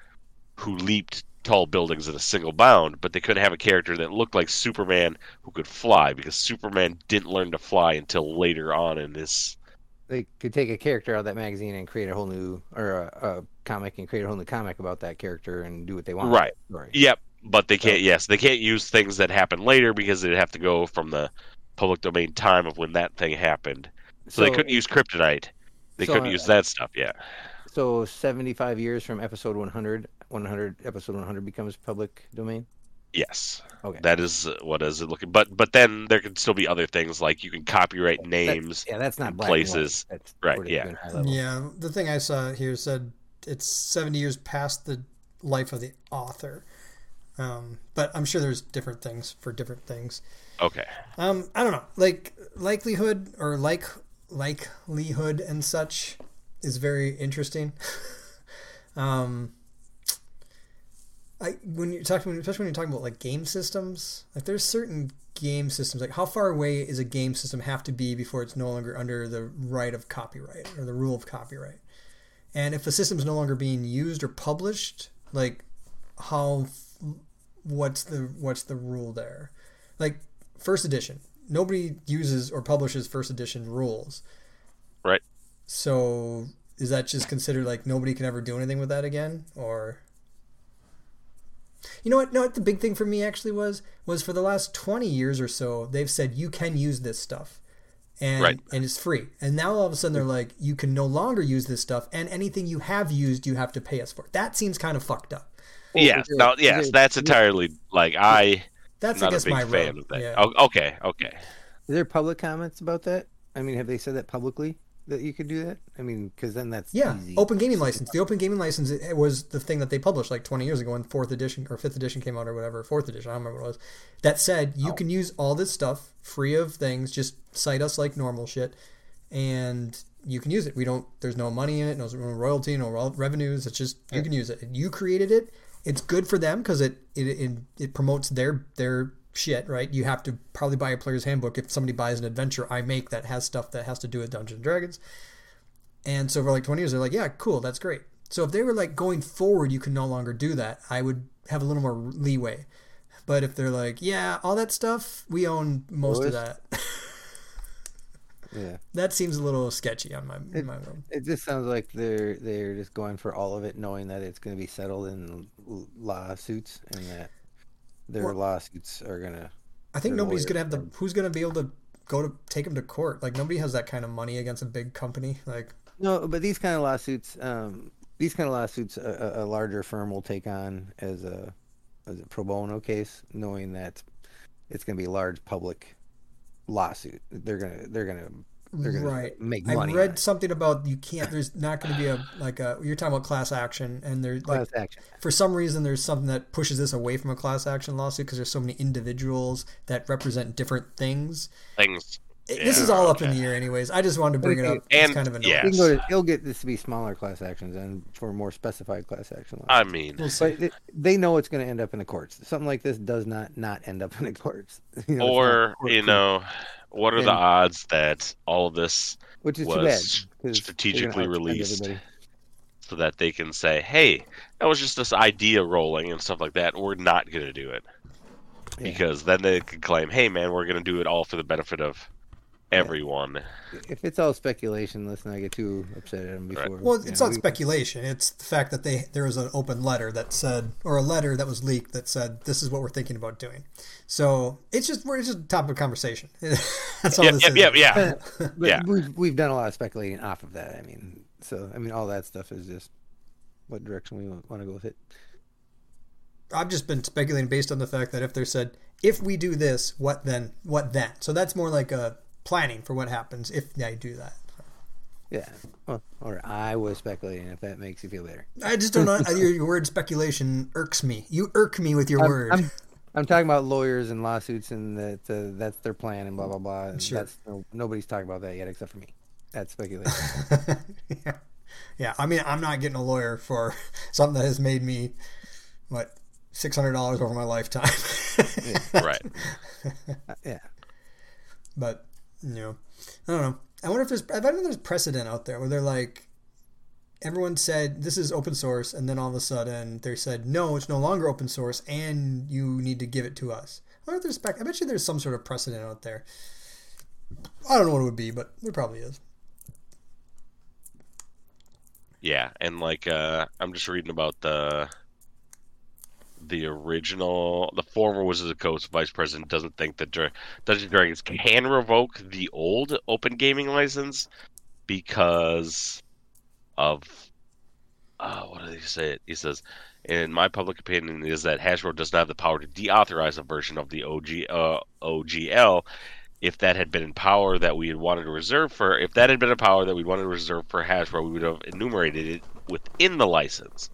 who leaped tall buildings in a single bound, but they couldn't have a character that looked like Superman who could fly because Superman didn't learn to fly until later on in this. They could take a character out of that magazine and create a whole new or a, a comic and create a whole new comic about that character and do what they want. Right. Yep, but they can't. Yes, they can't use things that happen later because they'd have to go from the public domain time of when that thing happened. So, they couldn't use kryptonite. They so, couldn't uh, use that stuff yet. So seventy-five years from episode 100, 100 episode one hundred becomes public domain. Yes, Okay. that is uh, what is it looking. But but then there can still be other things like you can copyright That- names. yeah, that's not black places. That's Right, yeah. in high level. Yeah, the thing I saw here said it's 70 years past the life of the author. Um, but I'm sure there's different things for different things. Okay. Um, I don't know. Like likelihood or like likelihood and such is very interesting. um, I when you're talking, especially when you're talking about like game systems, like there's certain game systems. Like how far away is a game system have to be before it's no longer under the right of copyright or the rule of copyright? And if a system's no longer being used or published, like how what's the what's the rule there? Like first edition, nobody uses or publishes first edition rules. Right. So is that just considered like nobody can ever do anything with that again, or? You know what? No, what the big thing for me actually was was for the last twenty years or so, they've said you can use this stuff, and Right. and it's free. And now all of a sudden they're like, you can no longer use this stuff, and anything you have used, you have to pay us for. That seems kind of fucked up. yes, is it- no, yes, it- that's entirely like I. That's not I guess a big my fan road. of that. Yeah. Okay, okay. Is there public comments about that? I mean, have they said that publicly that you could do that? I mean, because then that's Yeah, easy. open gaming license. The open gaming license it was the thing that they published like 20 years ago when fourth edition or fifth edition came out or whatever, fourth edition, I don't remember what it was. That said, Oh. you can use all this stuff free of things, just cite us like normal shit, and you can use it. We don't. There's no money in it, no royalty, no revenues. It's just you can use it. You created it. It's good for them because it, it it it promotes their their shit, right? You have to probably buy a player's handbook if somebody buys an adventure I make that has stuff that has to do with Dungeons and Dragons. And so for like 20 years, they're like, yeah, cool, that's great. So if they were like going forward, you can no longer do that. I would have a little more leeway. But if they're like, yeah, all that stuff, we own most of that. Yeah, that seems a little sketchy on my It- my road. it just sounds like they're they're just going for all of it, knowing that it's going to be settled in lawsuits and that their Well- lawsuits are gonna. I think nobody's gonna have the who's gonna be able to go to take them to court. Like nobody has that kind of money against a big company. Like No, but these kind of lawsuits, um, these kind of lawsuits, a, a larger firm will take on as a as a pro bono case, knowing that it's going to be a large public lawsuit. They're gonna they're gonna they're gonna right. make I money. on read it. something about you can't. There's not going to be a like a. You're talking about class action, and there's like class action. for some reason there's something that pushes this away from a class action lawsuit because there's so many individuals that represent different things. Things. It- this is all up in the air, anyways. I just wanted to bring it up. it's And- kind of annoying. yeah. You can go to, he'll get this to be smaller class actions and for more specified class action laws. I mean, We'll see. but it, they know it's going to end up in the courts. Something like this does not not end up in the courts. You know, or court you proof, know, what are the odds that all of this which is bad. was gonna strategically released? so that they can say, "Hey, that was just this idea rolling and stuff like that. We're not going to do it," Yeah. because then they could claim, "Hey, man, we're going to do it all for the benefit of everyone." If it's all speculation, let's not get too upset at them before. Well, it's know, not we- speculation. It's the fact that they there was an open letter that said, or a letter that was leaked that said, "This is what we're thinking about doing." So it's just we're just a topic of conversation. That's all Yeah, this yeah, is. yeah, yeah. But Yeah. we've we've done a lot of speculating off of that. I mean, so I mean, all that stuff is just what direction we want to go with it. I've just been speculating based on the fact that if they said, "If we do this, what then? What then?" So that's more like a planning for what happens if they do that. Yeah. Well, or I was speculating. If that makes you feel better. I just don't know. Your, your word speculation irks me. You irk me with your I'm- word. I'm, I'm talking about lawyers and lawsuits, and that uh, that's their plan, and blah blah blah. Sure. That's no, nobody's talking about that yet, except for me. That's speculation. yeah. yeah, I mean, I'm not getting a lawyer for something that has made me what six hundred dollars over my lifetime. right. Uh, yeah. But know, I don't know. I wonder if there's. I bet there's precedent out there where they're like, everyone said this is open source, and then all of a sudden they said no, it's no longer open source, and you need to give it to us. I wonder if there's. spec- I bet you there's some sort of precedent out there. I don't know what it would be, but there probably is. Yeah, and like uh I'm just reading about the the original the former Wizards of the Coast vice president doesn't think that Dra- Dungeons Dragons can revoke the old open gaming license because of uh what did he say? He says in my public opinion is that Hasbro does not have the power to deauthorize a version of the OG uh, OGL if that had been in power that we had wanted to reserve for, if that had been a power that we wanted to reserve for Hasbro, we would have enumerated it within the license.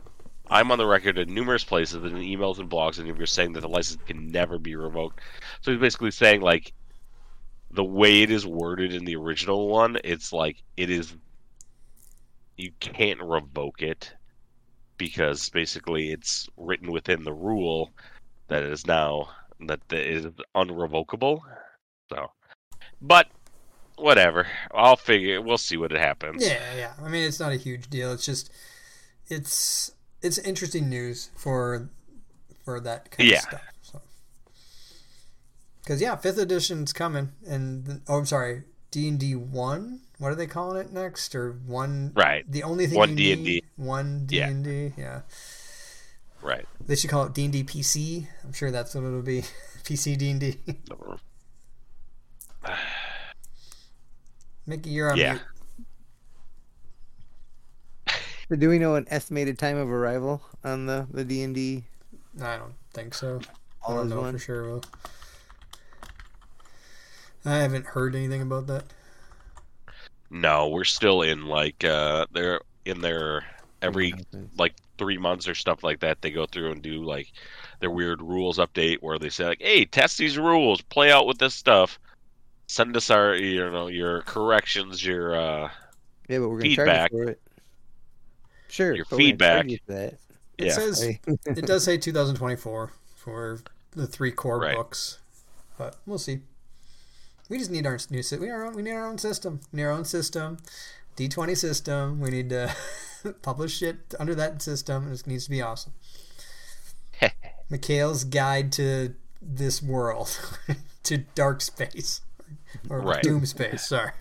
I'm on the record in numerous places in emails and blogs and you're saying that the license can never be revoked. So he's basically saying like the way it is worded in the original one, it's like it is you can't revoke it because basically it's written within the rule that it is now that it is unrevocable. So, but whatever. I'll figure. We'll see what it happens. Yeah, yeah. I mean, it's not a huge deal. It's just, it's it's interesting news for for that kind Yeah. of stuff. So, because yeah, fifth edition's coming, and the- oh, I'm sorry, D and D one. What are they calling it next? Or one? Right. The only thing One D&D. need- One D&D, Yeah. Right. They should call it D and D PC. I'm sure that's what it'll be. PC D and D. Mickey, you're on Yeah. mute. So do we know an estimated time of arrival on the the D and D? I don't think so. I All don't know one? for sure. Will. I haven't heard anything about that. No, we're still in like uh they're in their every like three months or stuff like that. They go through and do like their weird rules update where they say like, "Hey, test these rules, play out with this stuff, send us our you know your corrections, your uh Yeah, but we're gonna Feedback. charge you for it. Sure, Your but we're gonna charge feedback. you for that. It yeah." says it does say 2024 for the three core Right. books, but we'll see. We just need our new system. We, need our own- we need our own system. We need our own system, D20 system. We need to publish it under that system. It needs to be awesome. Mikhail's guide to this world, to dark space, or Right. doom space. Sorry,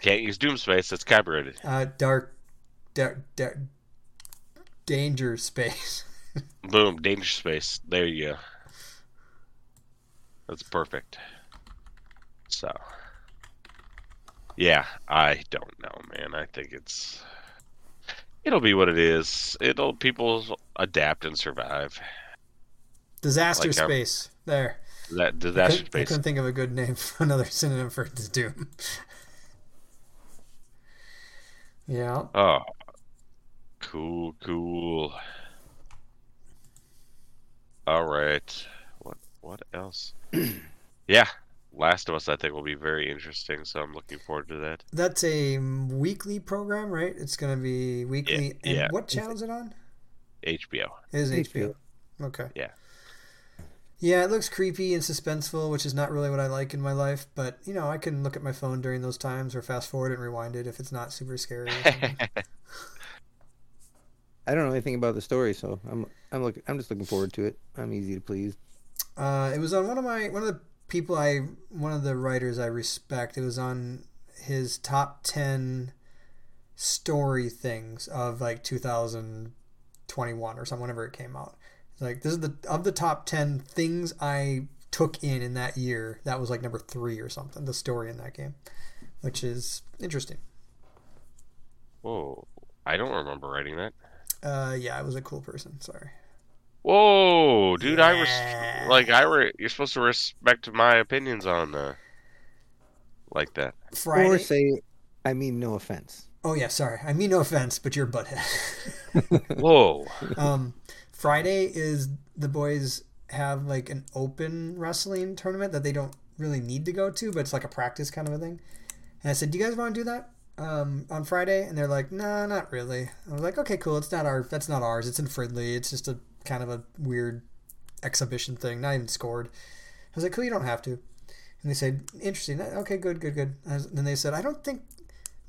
Can't use doom space. It's copyrighted. uh, dark, dark, dark, danger space. Boom, danger space. There you go. That's perfect. So, yeah, I don't know, man. I think it's it'll be what it is. It'll people adapt and survive. Disaster Like, um, space. There. That I disaster couldn't, I couldn't think of a good name for another synonym for doom. yeah. Oh, cool, cool. All right. What what else? yeah, Last of Us. I think will be very interesting. So I'm looking forward to that. That's a weekly program, right? It's going to be weekly. and yeah. what channel is it on? HBO. It is HBO. HBO. Okay. Yeah. Yeah, it looks creepy and suspenseful, which is not really what I like in my life. But you know, I can look at my phone during those times, or fast forward and rewind it if it's not super scary. or something. I don't know anything about the story, so I'm I'm looking I'm just looking forward to it. I'm easy to please. Uh, it was on one of my one of the people I one of the writers I respect. It was on his top ten story things of like 2021 or something whenever it came out. It's like this is the of the top ten things I took in in that year. That was like number three or something. The story in that game, which is interesting. Whoa, I don't remember writing that. Uh, yeah, I was a cool person. Sorry. Whoa, dude! I was like I re- You're supposed to respect my opinions on uh, like that. Friday. Or say I mean no offense. oh yeah, sorry. I mean no offense, but you're a butthead. Whoa. Um, Friday is the boys have like an open wrestling tournament that they don't really need to go to, but it's like a practice kind of a thing. And I said, "Do you guys want to do that um, on Friday?" And they're like, "No, not really." I was like, "Okay, cool. It's not our. That's not ours. It's in Fridley. It's just a kind of a weird exhibition thing. Not even scored." I was like, "Cool. You don't have to." And they said, "Interesting. Okay, good, good, good." And was- then they said, "I don't think."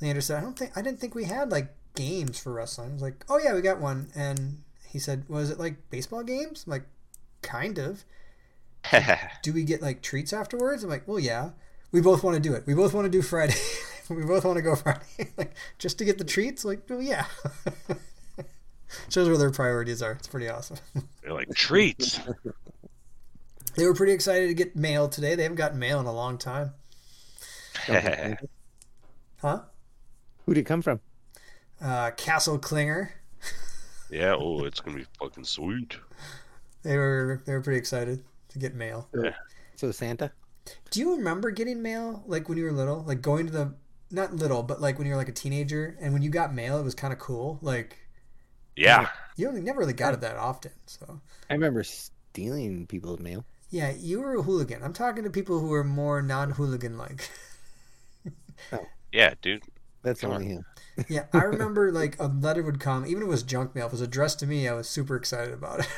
Leander said, "I don't think. I didn't think we had like games for wrestling." I was like, "Oh yeah, we got one." And he said, "Was it like baseball games?" I'm like, "Kind of." do we get like treats afterwards? I'm like, well, yeah. We both want to do it. We both want to do Friday. we both want to go Friday. like, just to get the treats? Like, well, yeah. Shows where their priorities are. It's pretty awesome. They're like treats. they were pretty excited to get mail today. They haven't gotten mail in a long time. Huh? Who'd it come from? Uh, Castle Klinger. yeah. Oh, it's gonna be fucking sweet. They were they were pretty excited to get mail. Yeah. So Santa? Do you remember getting mail like when you were little? Like going to the not little, but like when you were like a teenager and when you got mail it was kind of cool. Like Yeah. you only never really got it that often. So I remember stealing people's mail. Yeah, you were a hooligan. I'm talking to people who are more non-hooligan like. oh. Yeah, dude. That's Come only him. Yeah, I remember like a letter would come, even if it was junk mail, if it was addressed to me, I was super excited about it.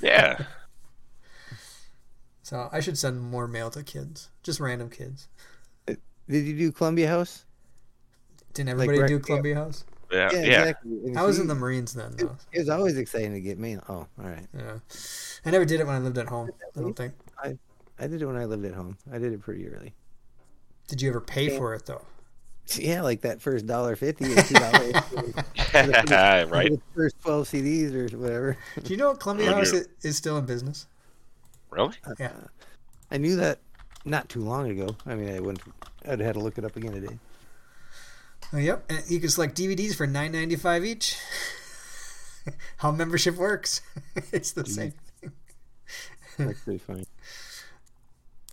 Yeah. So I should send more mail to kids, just random kids. Uh, did you do Columbia House? Didn't everybody right- do Columbia House? Yeah. Yeah. exactly. I was in the Marines then, It, though. it was always exciting to get mail. Oh, all right. Yeah, I never did it when I lived at home. I don't think. I I did it when I lived at home. I did it pretty early. Did you ever pay for it though? Yeah, like that first dollar fifty or two dollars right. the first twelve CDs or whatever. Do you know Columbia House dear. i- is still in business? Really? Uh, yeah. I knew that not too long ago. I mean, I wouldn't. I'd had to look it up again today. Oh, yep, and you can select DVDs for nine ninety five each. How membership works? it's the mm. same. Thing. That's pretty funny.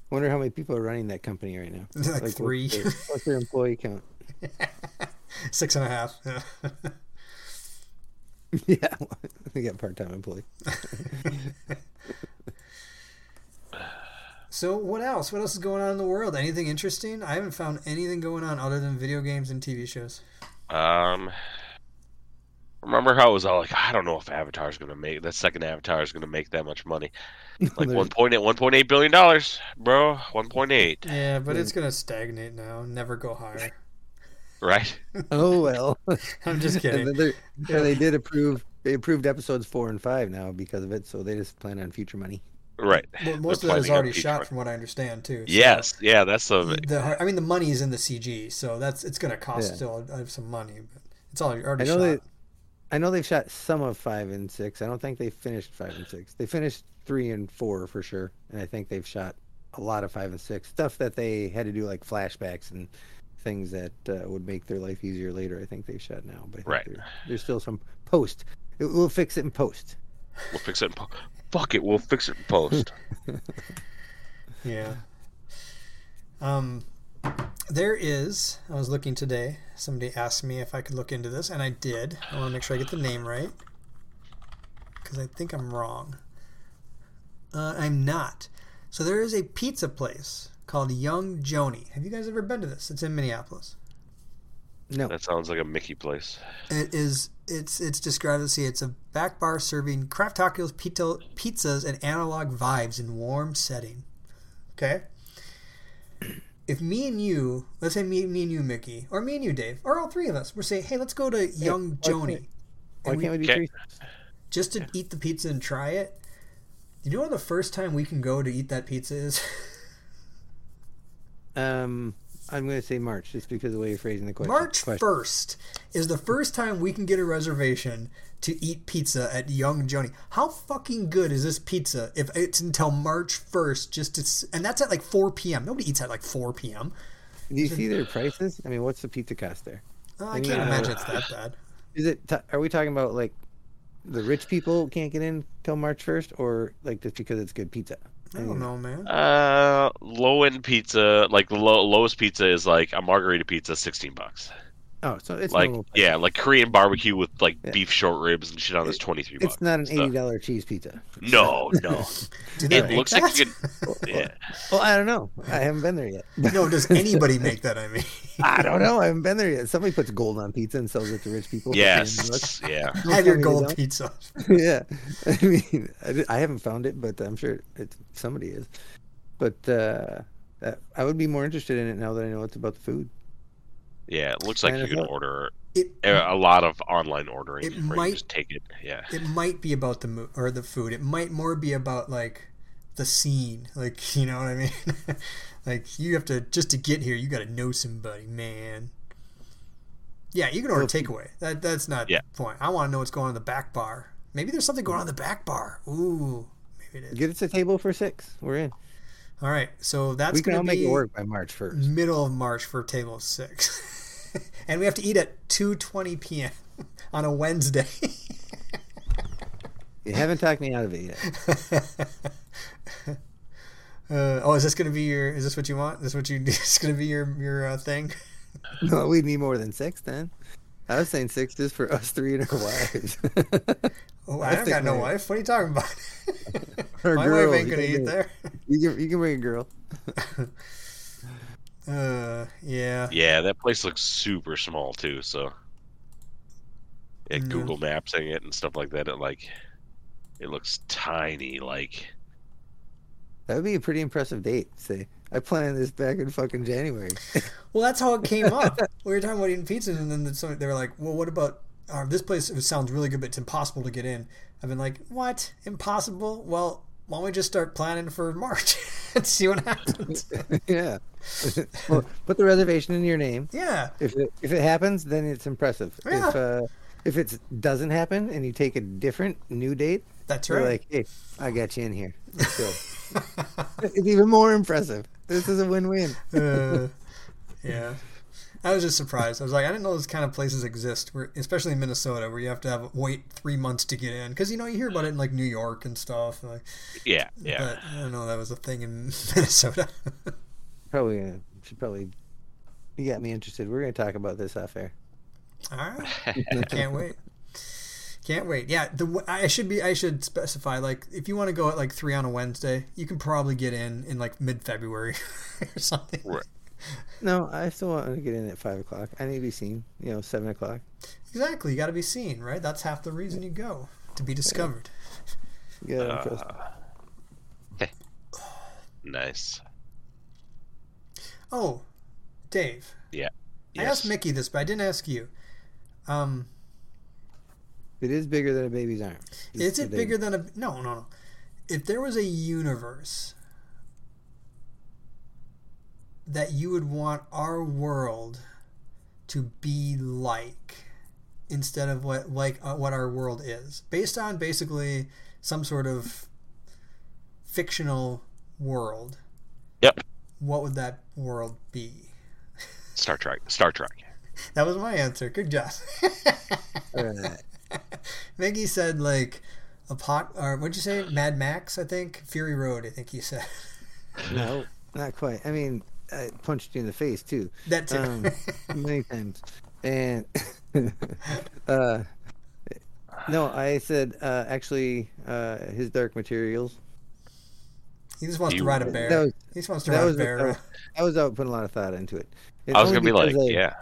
Wonder how many people are running that company right now. Like what's three. their- What's their employee count? Six and a half. Yeah. we got part-time employee. So what else? What else is going on in the world? Anything interesting? I haven't found anything going on other than video games and TV shows. Um, remember how it was all like, I don't know if Avatar's gonna make that second Avatar is gonna make that much money, like There's- one point eight, one point eight billion dollars, bro, one point eight, Yeah, but it's gonna stagnate now. Never go higher. right? Oh well. I'm just kidding. then yeah, they did approve. They approved episodes four and five now because of it. So they just plan on future money. Right. Well, most They're of that is already shot, one. from what I understand, too. so Yes, yeah, that's the The I mean, the money is in the CG, so that's it's gonna cost Yeah. still uh, some money, but it's all already I know shot. they. I know they've shot some of five and six. I don't think they finished five and six. They finished three and four for sure, and I think they've shot a lot of five and six stuff that they had to do like flashbacks and things that uh, would make their life easier later. I think they've shot now, but Right. there's still some post. It, we'll fix it in post. we'll fix it. In po- Fuck it, we'll fix it in post. Yeah. Um, there is. I was looking today. Somebody asked me if I could look into this, and I did. I want to make sure I get the name right because I think I'm wrong. Uh, I'm not. So there is a pizza place called Young Joni. Have you guys ever been to this? It's in Minneapolis. No, that sounds like a Mickey place. It is. It's it's described as see. It's a back bar serving craft tacos, pizza, pizzas, and analog vibes in warm setting. Okay. If me and you, let's say me, me and you, Mickey, or me and you, Dave, or all three of us, we're saying, hey, let's go to Young why Joni, can't- why can't we do Okay. three? just to eat the pizza and try it. Do you know when the first time we can go to eat that pizza is? Um, I'm going to say March just because of the way you're phrasing the question. March question. first is the first time we can get a reservation to eat pizza at Young Joni. How fucking good is this pizza if it's until March first? Just to, and that's at like 4 p.m. Nobody eats at like 4 p.m. Do you see their prices? I mean, what's the pizza cost there? Uh, I can't imagine it's that bad. Is it? T- are we talking about like the rich people can't get in till March first, or like just because it's good pizza? I don't know, man. Uh, low end pizza, like the low, lowest pizza is like a margherita pizza, sixteen bucks. Oh, so it's Like normal yeah, like Korean barbecue with like Yeah. beef short ribs and shit on this twenty three bucks. It's not an eighty dollar cheese pizza. No, no. It make looks like that? you could. Yeah. Well, I don't know. I haven't been there yet. no, does anybody make that? I mean, I don't know. I haven't been there yet. Somebody puts gold on pizza and sells it to rich people. for 10 bucks. Yes. Yeah. Have your gold pizza. yeah, I mean, I, haven't found it, but I'm sure it's somebody is. But uh, I would be more interested in it now that I know it's about the food. Yeah. It looks like Man, you can order It a a lot of online ordering. It where might- you just take it. Yeah. it might be about the mo- or the food. It might more be about like the scene. Like you know what I mean? like you have to just to get here. You got to know somebody, man. Yeah, you can order takeaway. That that's not Yeah. the point. I want to know what's going on in the back bar. Maybe there's something going on in the back bar. Ooh, maybe it is. Get us a table for six. We're in. All right, so that's we can going all to make be it work by March first. middle of March for table six, and we have to eat at two twenty p.m. on a Wednesday. You haven't talked me out of it yet. Uh, oh, is this going to be your? Is this what you want? Is this what you? Is this going to be your your uh, thing? No, we need more than six then. I was saying six just for us three and our wives. Oh, I I don't got no wife. What are you talking about? Or My girls, wife ain't gonna eat there. You can you can bring a girl. Uh, yeah. Yeah. That place looks super small too. So. Yeah, Yeah. Google Mapsing it and stuff like that. It like, it looks tiny. Like, That would be a pretty impressive date. Say, I planned this back in fucking January. Well, that's how it came up. we were talking about eating pizza, and then somebody, they were like, "Well, what about uh, this place? It sounds really good, but it's impossible to get in." I've been like, "What? Impossible? Well, why don't we just start planning for March and see what happens?" yeah. well, put the reservation in your name. yeah. If it, if it happens, then it's impressive. Yeah. If uh, if it doesn't happen and you take a different new date, That's you're right. like, hey, I got you in here. Let's go. it's even more impressive. This is a win-win. uh, yeah. I was just surprised. I was like, I didn't know those kind of places exist, where, especially in Minnesota, where you have to have wait three months to get in. Because you know you hear about it in like New York and stuff. Like, Yeah, yeah. But I don't know that was a thing in Minnesota. Probably gonna should probably. You got me interested. We're gonna talk about this off air. All right, can't wait. Can't wait. Yeah, the I should be. I should specify like if you want to go at like three on a Wednesday, you can probably get in in like mid February or something. Right. No, I still want to get in at five o'clock. I need to be seen. You know, seven o'clock. Exactly. You got to be seen, right? That's half the reason you go to be discovered. Yeah, Uh, trust nice. Oh, Dave. Yeah. I asked Mickey this, but I didn't ask you. Um, it is bigger than a baby's arm. is it bigger than a? No, no, no. If there was a universe that you would want our world to be like, instead of what like uh, what our world is, based on basically some sort of fictional world. Yep. What would that world be? Star Trek. Star Trek. That was my answer. Good job. Alright. Mickey said like a pot or what'd you say? Mad Max, I think. Fury Road, I think he said. No, not quite. I mean, I punched you in the face too, That too. um, many times. And uh, no, I said uh, actually uh, his Dark Materials. he just wants to ride a bear. That was he just wants to ride was a bear. uh, I was out putting a lot of thought into it. It's I was gonna be like, I- yeah,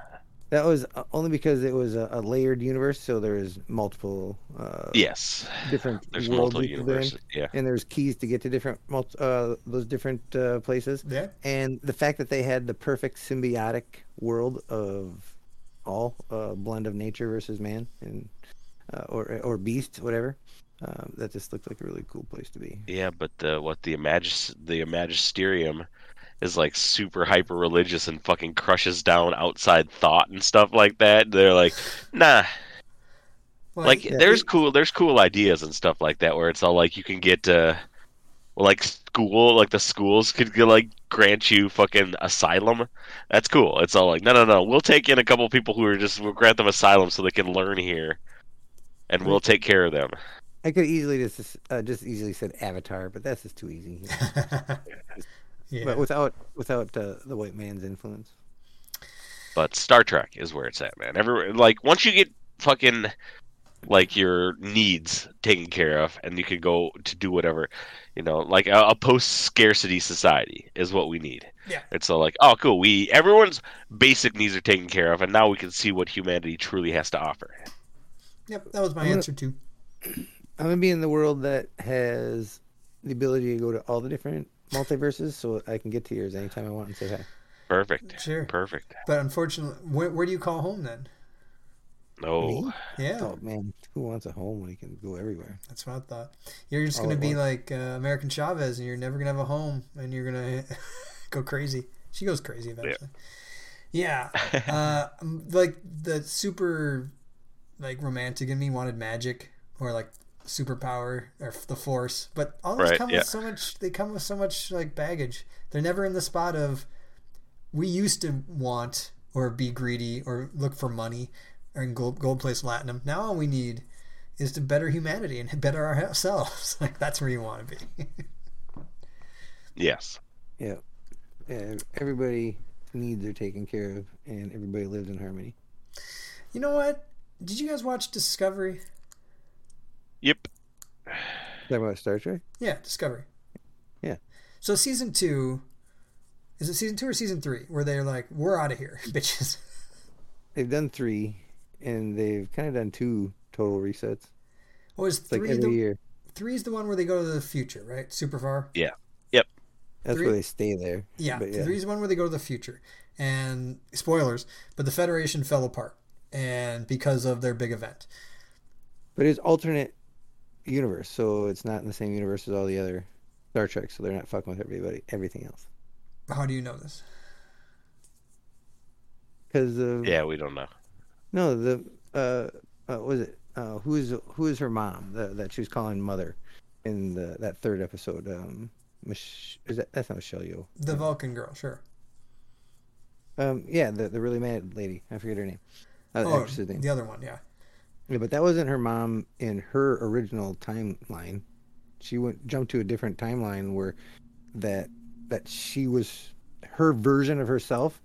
That was uh, only because it was a, a layered universe, so there's multiple uh, yes. different There's worlds multiple you can in, universes. Yeah. and there's keys to get to different mul- uh, those different uh, places. yeah. And the fact that they had the perfect symbiotic world of all uh, blend of nature versus man and uh, or or beast, whatever. Um, that just looked like a really cool place to be. Yeah, but the what the imagis the magisterium is like super hyper religious and fucking crushes down outside thought and stuff like that. They're like, nah. Well, like yeah, there's it- cool there's cool ideas and stuff like that where it's all like you can get uh like school like the schools could like grant you fucking asylum. That's cool. It's all like no no no we'll take in a couple people who are just we'll grant them asylum so they can learn here, and we'll take care of them. I could easily just uh, just easily said Avatar, but that's just too easy. yeah. But without without uh, the white man's influence. But Star Trek is where it's at, man. Every like once you get fucking like your needs taken care of, and you can go to do whatever, you know, like a, a post scarcity society is what we need. Yeah. It's all like, oh, cool. We everyone's basic needs are taken care of, and now we can see what humanity truly has to offer. yep, that was my I'm gonna- answer too. I'm gonna be in the world that has the ability to go to all the different multiverses, so I can get to yours anytime I want and say hi. Perfect. Sure. Perfect. But unfortunately, where, where do you call home then? No. Me? Yeah, Oh man, who wants a home when he can go everywhere? that's what I thought. You're just gonna be once. like uh, America Chavez, and you're never gonna have a home, and you're gonna go crazy. She goes crazy eventually. Yeah, uh, um, like the super, like romantic in me wanted magic or like superpower or the force, but all those Right, come yeah. with so much. They come with so much like baggage. They're never in the spot of we used to want or be greedy or look for money or in gold, gold place platinum. Now all we need is to better humanity and better ourselves. like that's where you want to be. yes. Yeah, yeah. Everybody needs are taken care of, and everybody lives in harmony. you know what? Did you guys watch Discovery? Yep. Talking about Star Trek? Yeah, Discovery. Yeah. So season two, is it season two or season three, where they're like, "We're out of here, bitches." They've done three, and they've kind of done two total resets. Oh, what was It's like three? every the, year. is the one where they go to the future, right? Super far. Yeah. Yep. That's three- where they stay there. Yeah, but yeah. is the one where they go to the future. And spoilers, but the Federation fell apart, and because of their big event. But it's alternate universe, so it's not in the same universe as all the other Star Trek. So they're not fucking with everybody, everything else. How do you know this? Because of Yeah, we don't know. no the uh, uh was it uh who is who is her mom the, that she was calling mother in the that third episode um Mich- is that that's not Michelle Yeoh The Vulcan girl, sure. Um, yeah, the the really mad lady. I forget her name. Uh, Oh, actress's name. the other one, yeah. Yeah, but that wasn't her mom in her original timeline. She went jumped to a different timeline where that that she was her version of herself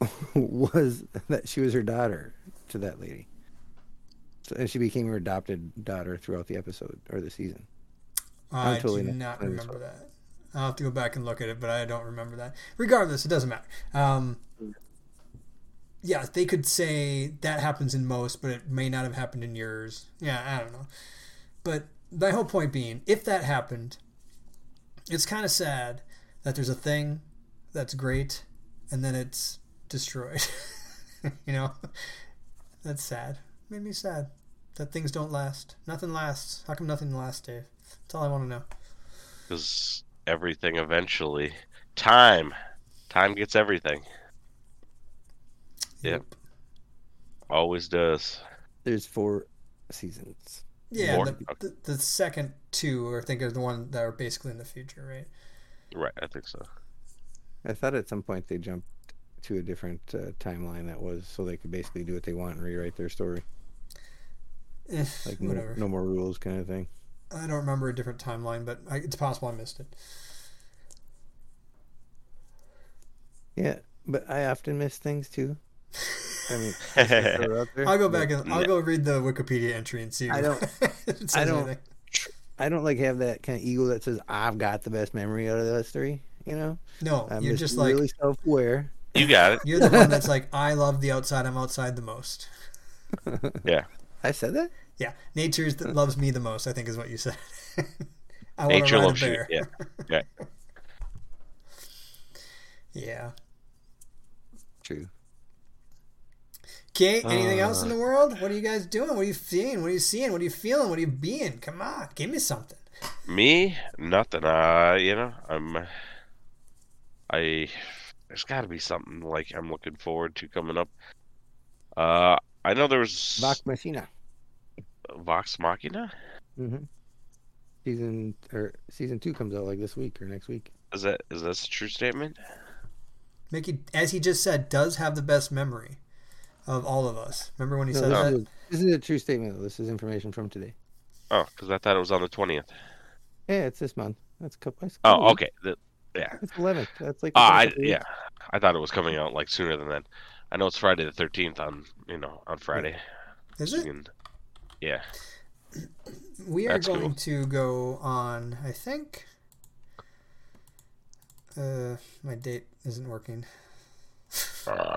was that she was her daughter to that lady. So, and she became her adopted daughter throughout the episode or the season. I totally do not not remember that. I'll have to go back and look at it, but I don't remember that. Regardless, it doesn't matter. Um, yeah, they could say that happens in most, but it may not have happened in yours. Yeah, I don't know. But my whole point being, if that happened, it's kind of sad that there's a thing that's great and then it's destroyed. you know, that's sad. Made me sad that things don't last. Nothing lasts. How come nothing lasts, Dave? That's all I want to know. Because everything eventually, time, time gets everything. Yep. Always does. There's four seasons. Yeah, the, the, the second two, I think, are the one that are basically in the future, right? Right, I think so. I thought at some point they jumped to a different uh, timeline that was so they could basically do what they want and rewrite their story. Eh, Like no, whatever. no more rules kind of thing. I don't remember a different timeline, but I, it's possible I missed it. Yeah, but I often miss things too. I mean, just to throw it out there, I'll go back and I'll go read the Wikipedia entry and see. I don't- it says I don't- anything. I don't like have that kind of ego that says I've got the best memory out of those three. You know, No, I'm you're just like really self-aware. You got it. you're the one that's like I love the outside. I'm outside the most. Yeah. I said that. Yeah, nature that loves me the most. I think is what you said. I want to Nature ride loves you. bear. Yeah. Yeah. yeah. True. Okay, anything else Uh. in the world? What are you guys doing? What are you seeing? What are you seeing? What are you feeling? What are you being? Come on, give me something. Me, nothing. Uh, you know, I'm. I. There's got to be something like I'm looking forward to coming up. Uh, I know there was Vox Machina. Vox Machina. Mm hmm Season or season two comes out like this week or next week. Is that is that a true statement? Mickey, as he just said, does have the best memory of all of us. Remember when he No, said this, that? is, this is a true statement. Though. This is information from today. Oh, because I thought it was on the twentieth. Yeah, it's this month. That's a couple. that's a Oh, okay. The, yeah. weeks. It's eleventh. That's like. Oh, within a I couple weeks. yeah. I thought it was coming out like sooner than that. I know it's Friday the thirteenth on you know on Friday. Is it? And- yeah. We are That's going cool. to go on. I think. Uh, my date isn't working. Uh,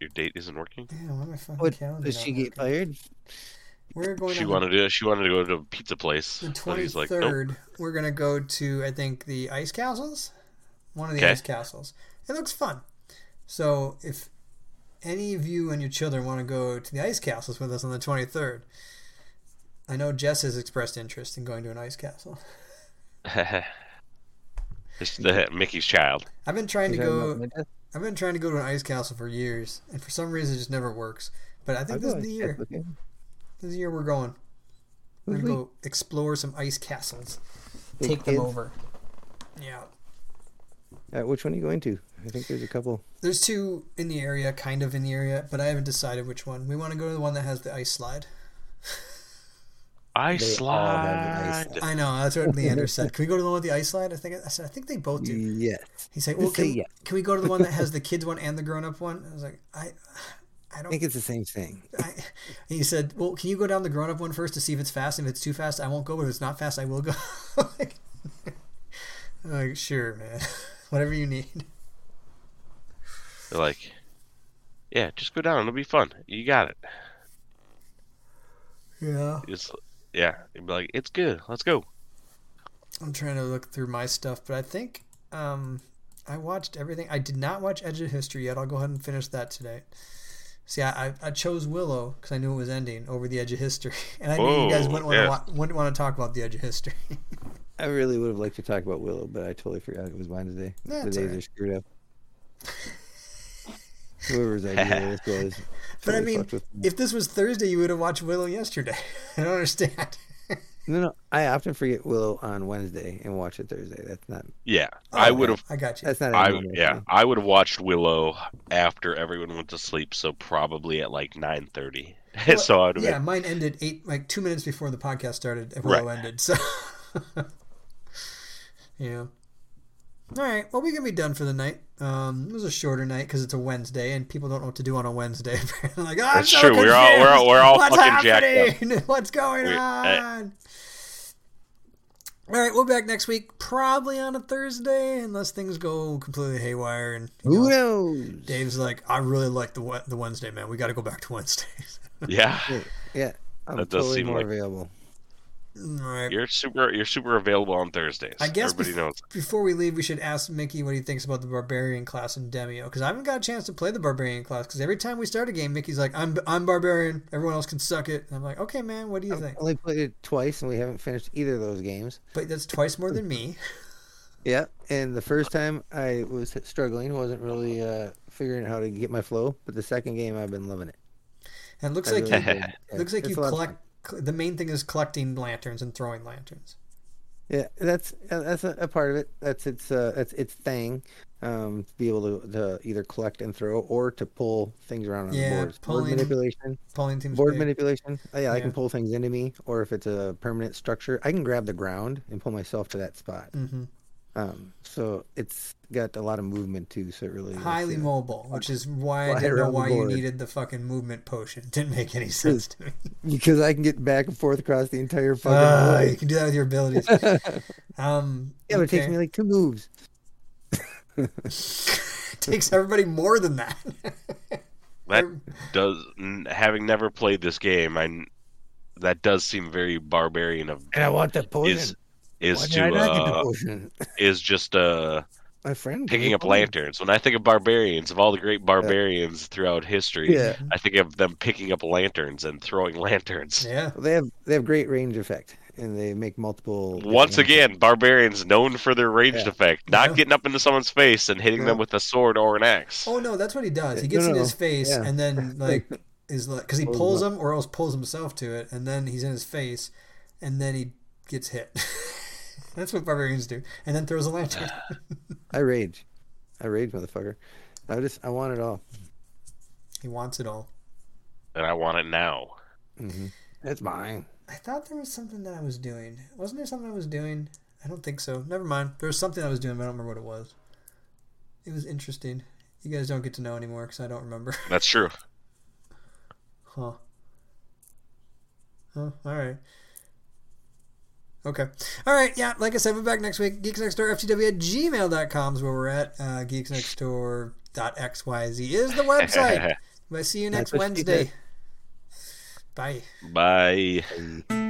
your date isn't working. Yeah, why am I fucking What calendar does she get working? fired? We're going She wanted to. She wanted to go to a pizza place. the twenty third. like, nope. We're gonna go to I think the ice castles. One of the Okay. ice castles. It looks fun. So if any of you and your children want to go to the ice castles with us on the twenty third, I know Jess has expressed interest in going to an ice castle. it's the Mickey's child. I've been trying to Is that go. Not my desk? I've been trying to go to an ice castle for years, and for some reason, it just never works. But I think I'll this is the year. This is the year we're going. We're gonna go explore some ice castles. Big Take them over. Yeah. Uh, which one are you going to? I think there's a couple. There's two in the area, kind of in the area, but I haven't decided which one. We want to go to the one that has the ice slide. I They all slide. the I know that's what Leander said. Can we go to the one with the ice slide? I think I said I think they both do. Yes. He said, Just "Well, can, yes. can we go to the one that has the kids one and the grown up one?" I was like, "I, I I don't." think it's the same thing. I, he said, "Well, can you go down the grown up one first to see if it's fast? If it's too fast, I won't go. But if it's not fast, I will go." like, I'm like, sure, man, whatever you need. They're like, yeah, just go down. It'll be fun. You got it. Yeah. It's yeah. You'd be like, it's good. Let's go. I'm trying to look through my stuff, but I think um, I watched everything. I did not watch Edge of History yet. I'll go ahead and finish that today. See, I, I, I chose Willow because I knew it was ending over the Edge of History, and I knew you guys wouldn't want yeah. to wa- wouldn't want to talk about the Edge of History. I really would have liked to talk about Willow, but I totally forgot it was Wednesday. That's the days alright. are screwed up. Whoever's idea this was. but I mean, fucked with me. if this was Thursday, you would have watched Willow yesterday. I don't understand. No, no. I often forget Willow on Wednesday and watch it Thursday. That's not. Yeah, Oh, I would have. I got you. That's not. I yeah, thing. I would have watched Willow after everyone went to sleep, so probably at like nine thirty. Well, so I'd have yeah, been, mine ended eight like two minutes before the podcast started. Willow ended. So yeah. All right. Well, we can be done for the night. Um, it was a shorter night because it's a Wednesday, and people don't know what to do on a Wednesday. Apparently, like, oh, That's so true. We're all- we're all- confused. we're all What's fucking jacked up. What's going We- I- on? All right, we'll be back next week, probably on a Thursday, unless things go completely haywire. And you Who know, knows? Dave's like, I really like the the Wednesday, man. We got to go back to Wednesdays. yeah. Yeah, I'm That does totally seem more like- available. All right. You're super. You're super available on Thursdays. I guess everybody bef- knows. Before we leave, we should ask Mickey what he thinks about the barbarian class in Demio because I haven't got a chance to play the barbarian class. Because every time we start a game, Mickey's like, "I'm I'm barbarian. Everyone else can suck it." And I'm like, "Okay, man. What do you I've think?" only played it twice, and we haven't finished either of those games. But that's twice more than me. Yeah, and the first time I was struggling, wasn't really uh, figuring out how to get my flow. But the second game, I've been loving it. And it looks I like really you, did. Looks like it's you a lot collect. The main thing is collecting lanterns and throwing lanterns. Yeah, that's that's a, part of it. That's its uh, that's its thing. Um, to be able to, to either collect and throw, or to pull things around on Yeah, the boards. pulling- Board manipulation. Pulling teams. Board big. manipulation. Oh, yeah, I can pull things into me, or if it's a permanent structure, I can grab the ground and pull myself to that spot. Mhm. Um, so it's got a lot of movement too. So it really is, Highly uh, mobile, which is why I didn't know why you needed the fucking movement potion. It didn't make any sense to me. because I can get back and forth across the entire fucking Ah, you can do that with your abilities. Um, Yeah, but it takes me like two moves. takes everybody more than that. That does. Having never played this game, I That does seem very barbarian of And I want the potion. is is Why to I not get the uh, is just uh My friend picking up lanterns. When I think of barbarians, of all the great barbarians throughout history, Yeah. I think of them picking up lanterns and throwing lanterns. yeah. Well, they have they have great range effect, and they make multiple. Once lanterns. again, barbarians known for their ranged Yeah. effect, not Yeah. getting up into someone's face and hitting No. them with a sword or an axe. Oh no, that's what he does. He No, gets in his face yeah. and then like is like because he Pulls pulls him him or else pulls himself to it, and then he's in his face, and then he gets hit. that's what barbarians do, and then throws a lantern. I rage, I rage, motherfucker. I just I want it all. he wants it all. And I want it now. hmm It's mine. I thought there was something that I was doing. Wasn't there something I was doing? I don't think so. Never mind. There was something I was doing, but I don't remember what it was. It was interesting. You guys don't get to know anymore because I don't remember. That's true. Huh. Oh, all right. Okay. All right. Yeah. Like I said, we're back next week. Geeks Next Door, FTW at gmail.com is where we're at. Uh, geeksnextdoor.xyz is the website. But see you next That's what she Wednesday. Bye. Bye. Bye.